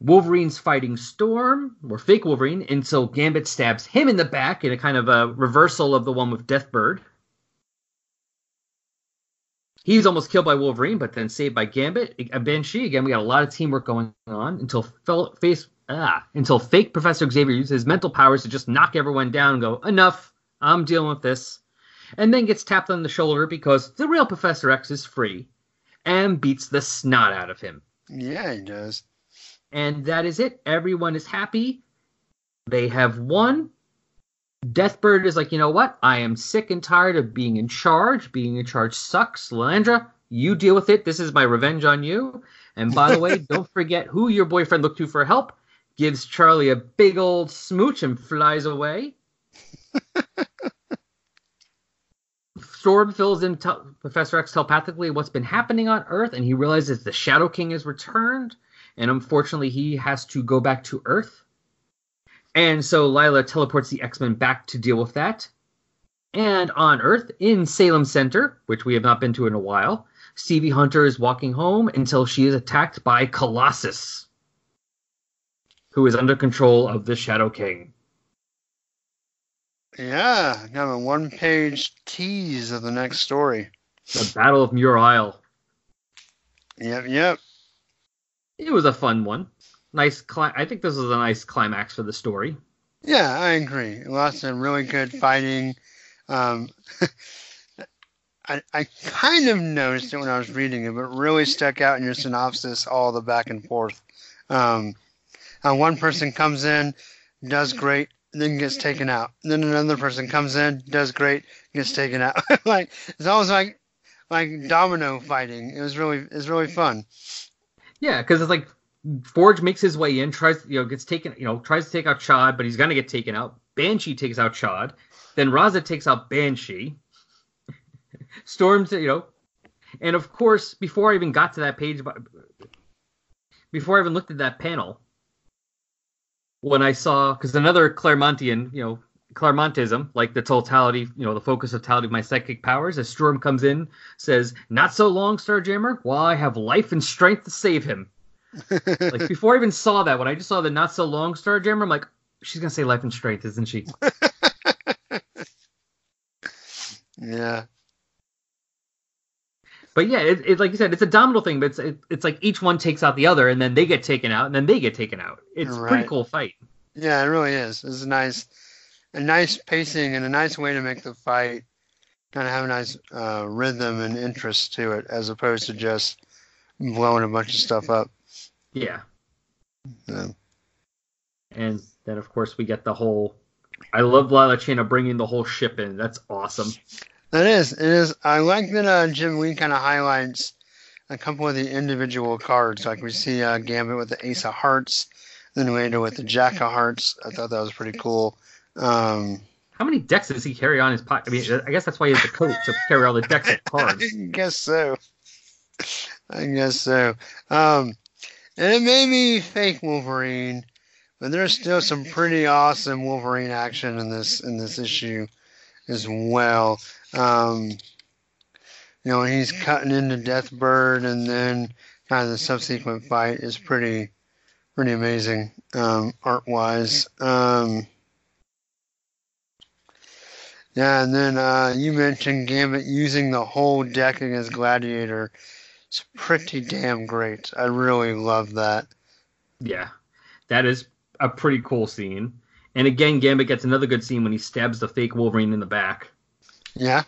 Wolverine's fighting Storm, or fake Wolverine, until Gambit stabs him in the back in a kind of a reversal of the one with Deathbird. He's almost killed by Wolverine, but then saved by Gambit. A Banshee, again, we got a lot of teamwork going on until fel- face ah, until fake Professor Xavier uses his mental powers to just knock everyone down and go, enough, I'm dealing with this. And then gets tapped on the shoulder because the real Professor X is free and beats the snot out of him. Yeah, he does. And that is it. Everyone is happy. They have won. Deathbird is like, you know what? I am sick and tired of being in charge. Being in charge sucks. Lilandra, you deal with it. This is my revenge on you. And by the way, don't forget who your boyfriend looked to for help. Gives Charlie a big old smooch and flies away. Storm fills in Professor X telepathically what's been happening on Earth, and he realizes the Shadow King has returned, and unfortunately, he has to go back to Earth. And so Lila teleports the X Men back to deal with that. And on Earth, in Salem Center, which we have not been to in a while, Stevie Hunter is walking home until she is attacked by Colossus, who is under control of the Shadow King. Yeah, kind of a one-page tease of the next story. The Battle of Muir Isle. Yep, yep. It was a fun one. Nice. Cli- I think this was a nice climax for the story. Yeah, I agree. Lots of really good fighting. Um, I, I kind of noticed it when I was reading it, but really stuck out in your synopsis all the back and forth. Um, uh, one person comes in, does great, then gets taken out. Then another person comes in, does great, gets taken out. like it's almost like like domino fighting. It was really it was really fun. Yeah, because it's like Forge makes his way in, tries you know gets taken, you know tries to take out Ch'od, but he's gonna get taken out. Banshee takes out Ch'od, then Raza takes out Banshee. Storms, you know, and of course, before I even got to that page, before I even looked at that panel, when I saw because another Claremontian, you know, Claremontism, like the totality, you know, the focus of totality of my psychic powers, as Storm comes in, says, "Not so long, Starjammer. While I have life and strength to save him." like before I even saw that, when I just saw the "Not so long, Starjammer," I'm like, she's gonna say life and strength, isn't she? yeah. But yeah, it, it, like you said, it's a domino thing, but it's it, it's like each one takes out the other, and then they get taken out, and then they get taken out. It's a pretty cool fight. Yeah, it really is. It's a nice, a nice pacing and a nice way to make the fight kind of have a nice uh, rhythm and interest to it, as opposed to just blowing a bunch of stuff up. Yeah, So, and then of course we get the whole. I love Lila Cheney bringing the whole ship in. That's awesome. That is, it is. I like that uh, Jim Lee kind of highlights a couple of the individual cards. Like we see uh, Gambit with the Ace of Hearts, then later with the Jack of Hearts. I thought that was pretty cool. Um, How many decks does he carry on his pocket? I mean, I guess that's why he has the coat to carry all the decks of cards. I guess so. I guess so. Um, and it may be fake Wolverine, but there's still some pretty awesome Wolverine action in this in this issue as well. Um, you know, he's cutting into Deathbird, and then kind of the subsequent fight is pretty pretty amazing um, art wise. Um, yeah, and then uh, you mentioned Gambit using the whole deck against Gladiator. It's pretty damn great. I really love that. Yeah, that is a pretty cool scene. And again, Gambit gets another good scene when he stabs the fake Wolverine in the back. Yeah,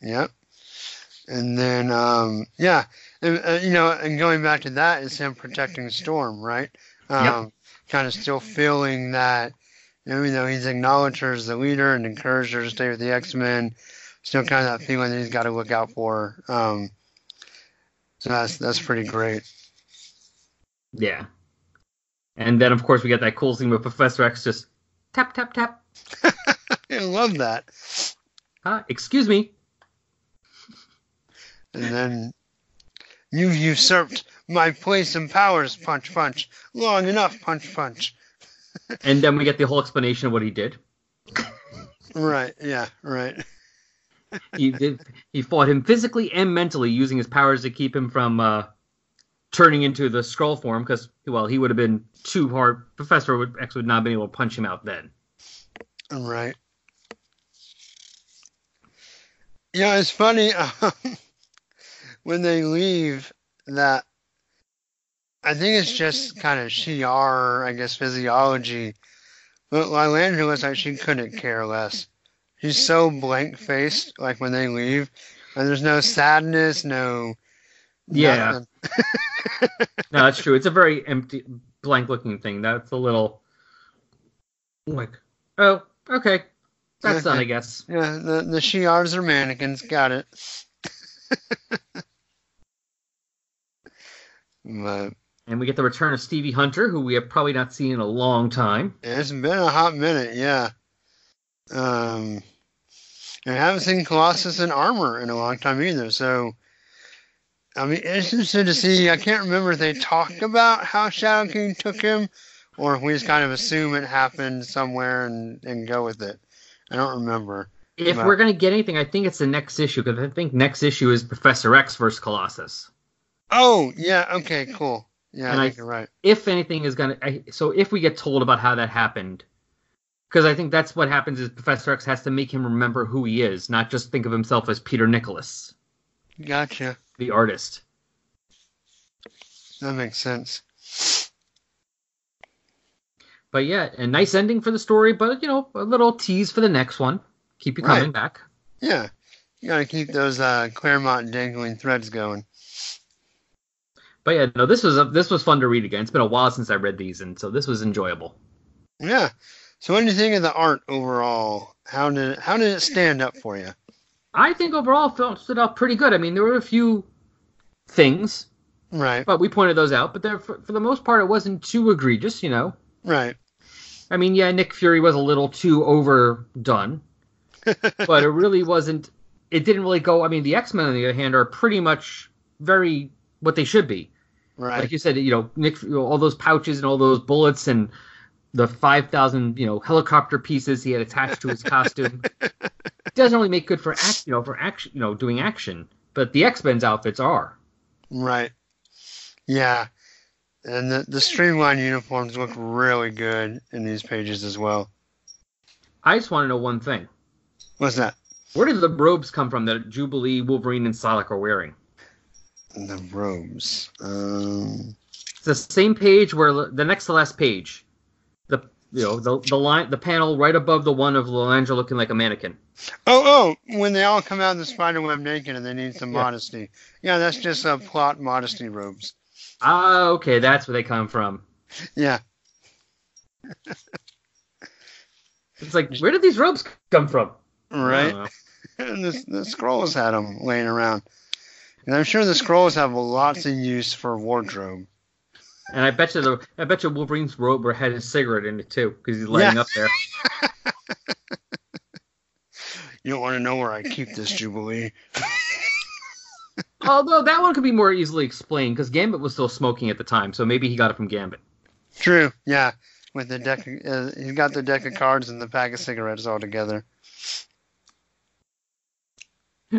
yeah. And then, um, yeah, and, uh, you know, and going back to that is him protecting Storm, right? Um, Kind of still feeling that, you know, even though he's acknowledged her as the leader and encouraged her to stay with the X Men, still kind of that feeling that he's got to look out for. Um, so that's that's pretty great. Yeah. And then, of course, we get that cool scene with Professor X just tap, tap, tap. I love that. Huh? Excuse me. And then you've usurped my place and powers, punch, punch. Long enough, punch, punch. And then we get the whole explanation of what he did. Right, yeah, right. He did. He fought him physically and mentally, using his powers to keep him from uh, turning into the Skrull form. Because, well, he would have been too hard. Professor would, would not have been able to punch him out then. Right. Yeah, it's funny um, when they leave that. I think it's just kind of Shi'ar, I guess, physiology. But Lilandra looks like she couldn't care less. She's so blank faced, like when they leave, and there's no sadness, no. Yeah. No, that's true. It's a very empty, blank-looking thing. That's a little like, oh, okay, that's done, I guess. Yeah, the the Shi'ars are mannequins. Got it. but And we get the return of Stevie Hunter, who we have probably not seen in a long time. it's been a hot minute. Yeah. Um, and I haven't seen Colossus in armor in a long time either. So, I mean, it's interesting to see. I can't remember if they talked about how Shadow King took him, or if we just kind of assume it happened somewhere and, and go with it. I don't remember. If But- we're gonna get anything, I think it's the next issue because I think next issue is Professor X versus Colossus. Oh, yeah. Okay, cool. Yeah, And I I- think you're right. If anything is gonna, I, so if we get told about how that happened, because I think that's what happens is Professor X has to make him remember who he is, not just think of himself as Peter Nicholas, Gotcha. The artist. That makes sense. But yeah, a nice ending for the story, but you know, a little tease for the next one. Keep you coming Right. back. Yeah. You gotta keep those uh, Claremont dangling threads going. But yeah, no, this was a, this was fun to read again. It's been a while since I read these, and so this was enjoyable. Yeah. So, what do you think of the art overall? How did how did it stand up for you? I think overall felt stood out pretty good. I mean, there were a few things, Right. but we pointed those out. But there, for, for the most part, it wasn't too egregious. You know, Right. I mean, yeah, Nick Fury was a little too overdone, but it really wasn't. It didn't really go. I mean, the X Men on the other hand are pretty much very what they should be. Right. Like you said, you know, Nick, you know, all those pouches and all those bullets and the five thousand, you know, helicopter pieces he had attached to his costume. doesn't really make good for act, you know, for action, you know, doing action. But the X Men's outfits are. Right. Yeah. And the, the streamlined uniforms look really good in these pages as well. I just want to know one thing: What's that? where did the robes come from that Jubilee, Wolverine, and Psylocke are wearing? The robes. Um, It's the same page where the next to last page, you know the the line the panel right above the one of Lilandra looking like a mannequin. oh, oh, when they all come out of the spider web naked and they need some Yeah. modesty. Yeah, that's just uh, plot modesty robes. Ah, okay, that's where they come from. Yeah. It's like where did these robes come from? Right. And the, the Skrulls had them laying around. And I'm sure the Skrulls have lots of use for wardrobe. And I bet you the I bet you Wolverine's robe had his cigarette in it too because he's lighting Yeah. up there. You don't want to know where I keep this Jubilee. Although that one could be more easily explained because Gambit was still smoking at the time, so maybe he got it from Gambit. True. Yeah. With the deck, uh, he's got the deck of cards and the pack of cigarettes all together.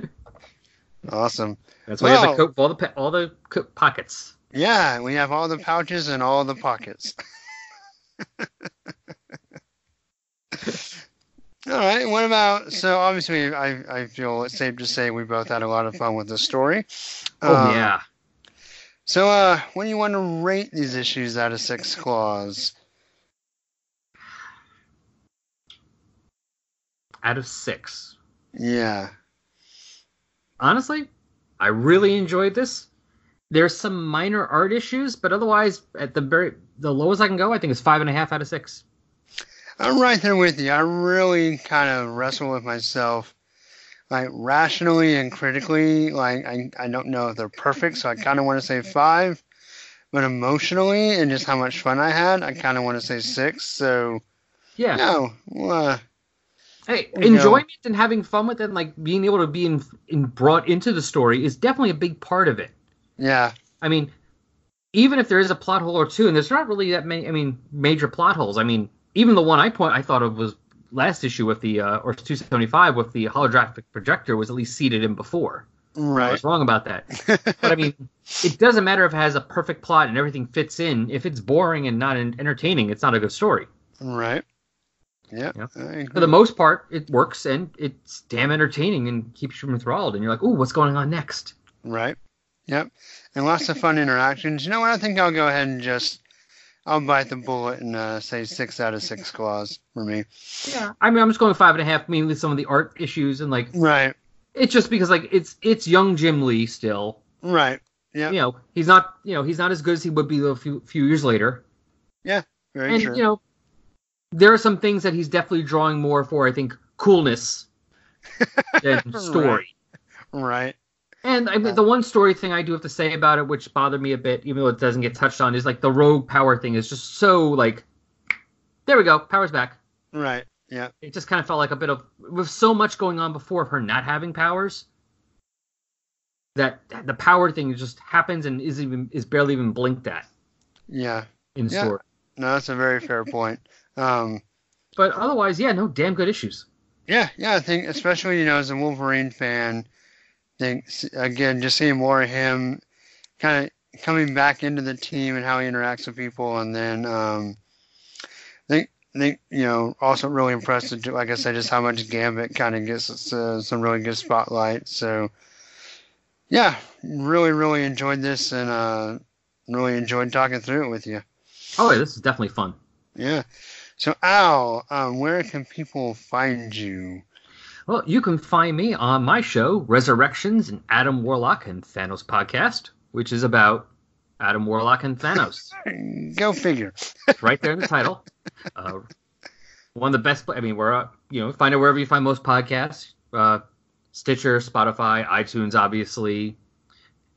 awesome. That's why he has Well- a coat, all the all the pockets. Yeah, we have all the pouches and all the pockets. all right. What about? So obviously, I I feel it's safe to say we both had a lot of fun with the story. Oh Um, yeah, So, uh, what do you want to rate these issues out of six claws? out of six. Yeah. honestly, I really enjoyed this. There's some minor art issues, but otherwise, at the very the lowest I can go, I think is five and a half out of six. I'm right there with you. I really kind of wrestle with myself, like rationally and critically. Like I, I don't know if they're perfect, so I kind of want to say five, but emotionally and just how much fun I had, I kind of want to say six. So Yeah. no, well, uh, Hey, There you go. enjoyment and having fun with it, and like being able to be in, in brought into the story, is definitely a big part of it. Yeah, I mean, even if there is a plot hole or two, and there's not really that many, I mean, major plot holes. I mean, even the one I point I thought of was last issue with the uh, or 275 with the holographic projector was at least seated in before. Right. I was wrong about that. But I mean, it doesn't matter if it has a perfect plot and everything fits in. If it's boring and not entertaining, it's not a good story. right. Yeah. For the most part, it works and it's damn entertaining and keeps you enthralled. And you're like, "Ooh, what's going on next?" Right. Yep. And lots of fun interactions. You know what? I think I'll go ahead and just I'll bite the bullet and uh, say six out of six claws for me. Yeah, I mean, I'm just going five and a half, mainly some of the art issues and like Right. it's just because like it's it's young Jim Lee still. Right. Yeah. You know, he's not you know he's not as good as he would be a few few years later. Yeah. Very and true. you know, there are some things that he's definitely drawing more for. I think coolness than story. right. And I mean, the one story thing I do have to say about it, which bothered me a bit, even though it doesn't get touched on, is like the rogue power thing is just so like, there we go, power's back. Right. Yeah. It just kind of felt like a bit of with so much going on before of her not having powers that the power thing just happens and is even is barely even blinked at Yeah. in the Yeah. story. No, that's a very fair point. Um, But otherwise, yeah, no damn good issues. yeah, yeah, I think especially you know as a Wolverine fan, think again just seeing more of him, kind of coming back into the team and how he interacts with people, and then um, I think I think you know also really impressed with, like I said just how much Gambit kind of gets uh, some really good spotlight. So yeah, really really enjoyed this and uh, really enjoyed talking through it with you. Oh, yeah, this is definitely fun. Yeah. So Al, um, where can people find you? Well, you can find me on my show, Resurrections, and Adam Warlock and Thanos podcast, which is about Adam Warlock and Thanos. Go figure. It's right there in the title. Uh, one of the best. I mean, we're uh, you know find it wherever you find most podcasts. Uh, Stitcher, Spotify, iTunes, obviously,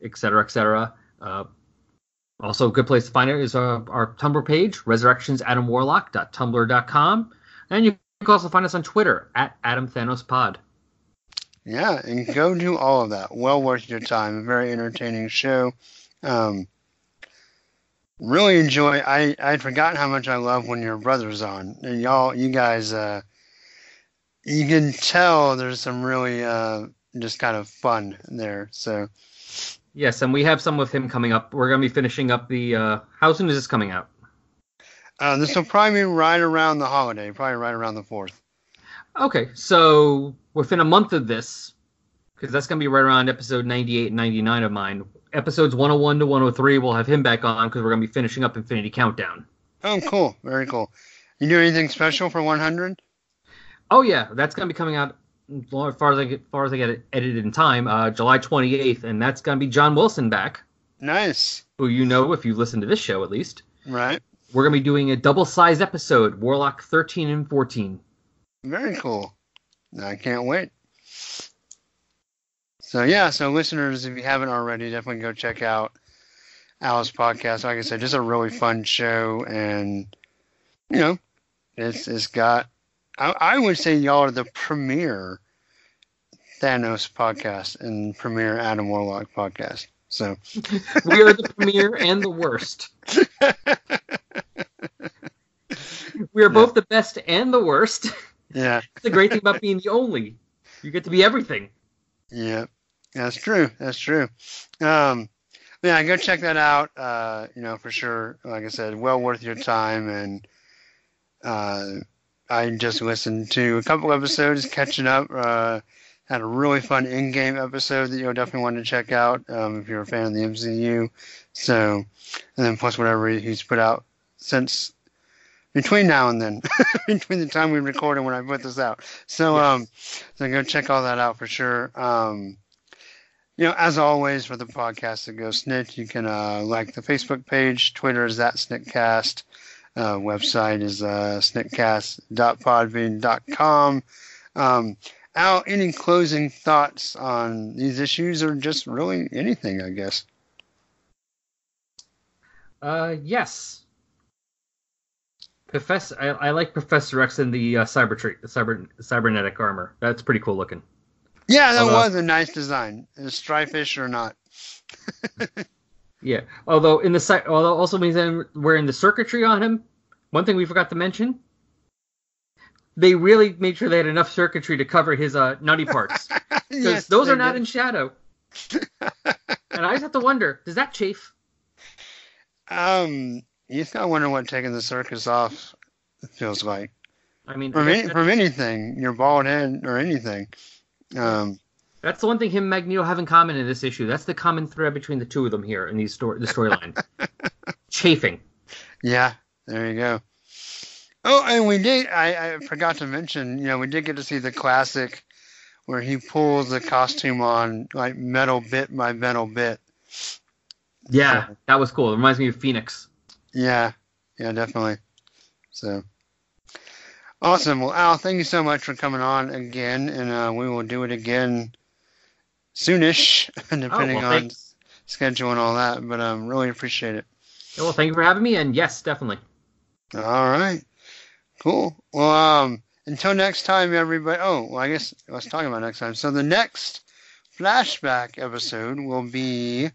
et cetera, et cetera. Uh, also, a good place to find it is uh, our Tumblr page, resurrectionsadamwarlock.tumblr.com. And you can also find us on Twitter at Adam Thanos Pod. Yeah, and go do all of that. Well worth your time. A very entertaining show. Um, really enjoy. I I'd forgotten how much I love when your brother's on. And y'all, you guys, uh, you can tell there's some really uh, just kind of fun there. So Yes, and we have some with him coming up. We're going to be finishing up the. Uh, how soon is this coming out? Uh, this will probably be right around the holiday, probably right around the fourth. Okay, so within a month of this, because that's going to be right around episode 98 and 99 of mine, episodes 101 to 103, we'll have him back on because we're going to be finishing up Infinity Countdown. Oh, cool. Very cool. You do anything special for 100? Oh, yeah, that's going to be coming out as far as I get, far as I get it edited in time, uh, July 28th, and that's going to be John Wilson back, Nice. who you know if you listen to this show at least. Right. We're going to be doing a double sized episode, Warlock 13 and 14. Very cool. I can't wait. So yeah, so listeners, if you haven't already, definitely go check out Al's podcast. Like I said, just a really fun show, and you know, it's it's got. I, I would say y'all are the premier Thanos podcast and premier Adam Warlock podcast. So we are the premier and the worst. We are both the best and the worst. yeah, That's the great thing about being the only. You get to be everything. Yeah, that's true. That's true. Um, yeah, go check that out. Uh, you know, for sure. Like I said, well worth your time. And uh, I just listened to a couple episodes, catching up. Uh, had a really fun in-game episode that you'll definitely want to check out um, if you're a fan of the MCU. So, and then plus whatever he's put out since between now and then, between the time we record and when I put this out. So, um, so go check all that out for sure. Um, you know, as always for the podcast that goes snikt, you can uh, like the Facebook page. Twitter is that sniktcast. Uh, website is uh, sniktcast.podbean.com. Um, Al, any closing thoughts on these issues or just really anything, I guess? Uh, yes. Professor, I, I like Professor X in the uh, cyber tree, the cyber cybernetic armor. That's pretty cool looking. Yeah, that Although- was a nice design. Is Stryfish or not? Yeah. Although in the although also means that wearing the circuitry on him. One thing we forgot to mention. They really made sure they had enough circuitry to cover his uh, nutty parts because Yes, those are not did. in shadow. and I just have to wonder, does that chafe? Um, you just gotta wonder what taking the circus off feels like. I mean, From, any, from anything, your bald head or anything. Um, that's the one thing him and Magneto have in common in this issue. That's the common thread between the two of them here in these story the storyline. Chafing. yeah, there you go. Oh, and we did. I, I forgot to mention. You know, we did get to see the classic where he pulls the costume on like metal bit by metal bit. Yeah, that was cool. It reminds me of Phoenix. Yeah, yeah, definitely. So awesome. Well, Al, thank you so much for coming on again, and uh, we will do it again soonish, depending oh, well, on schedule and all that. But um, really appreciate it. Well, thank you for having me, and yes, definitely. All right, cool. Well, um, until next time, everybody. Oh, well, I guess let's talk about next time. So the next flashback episode will be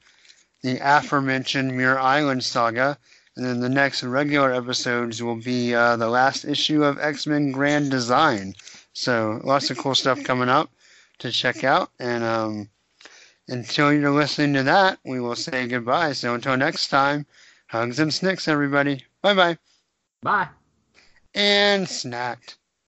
the aforementioned Muir Island saga, and then the next regular episodes will be uh, the last issue of X Men Grand Design. So lots of cool stuff coming up to check out, and um, until you're listening to that, we will say goodbye. So until next time, hugs and snikts, everybody. Bye bye. Bye. And snacked.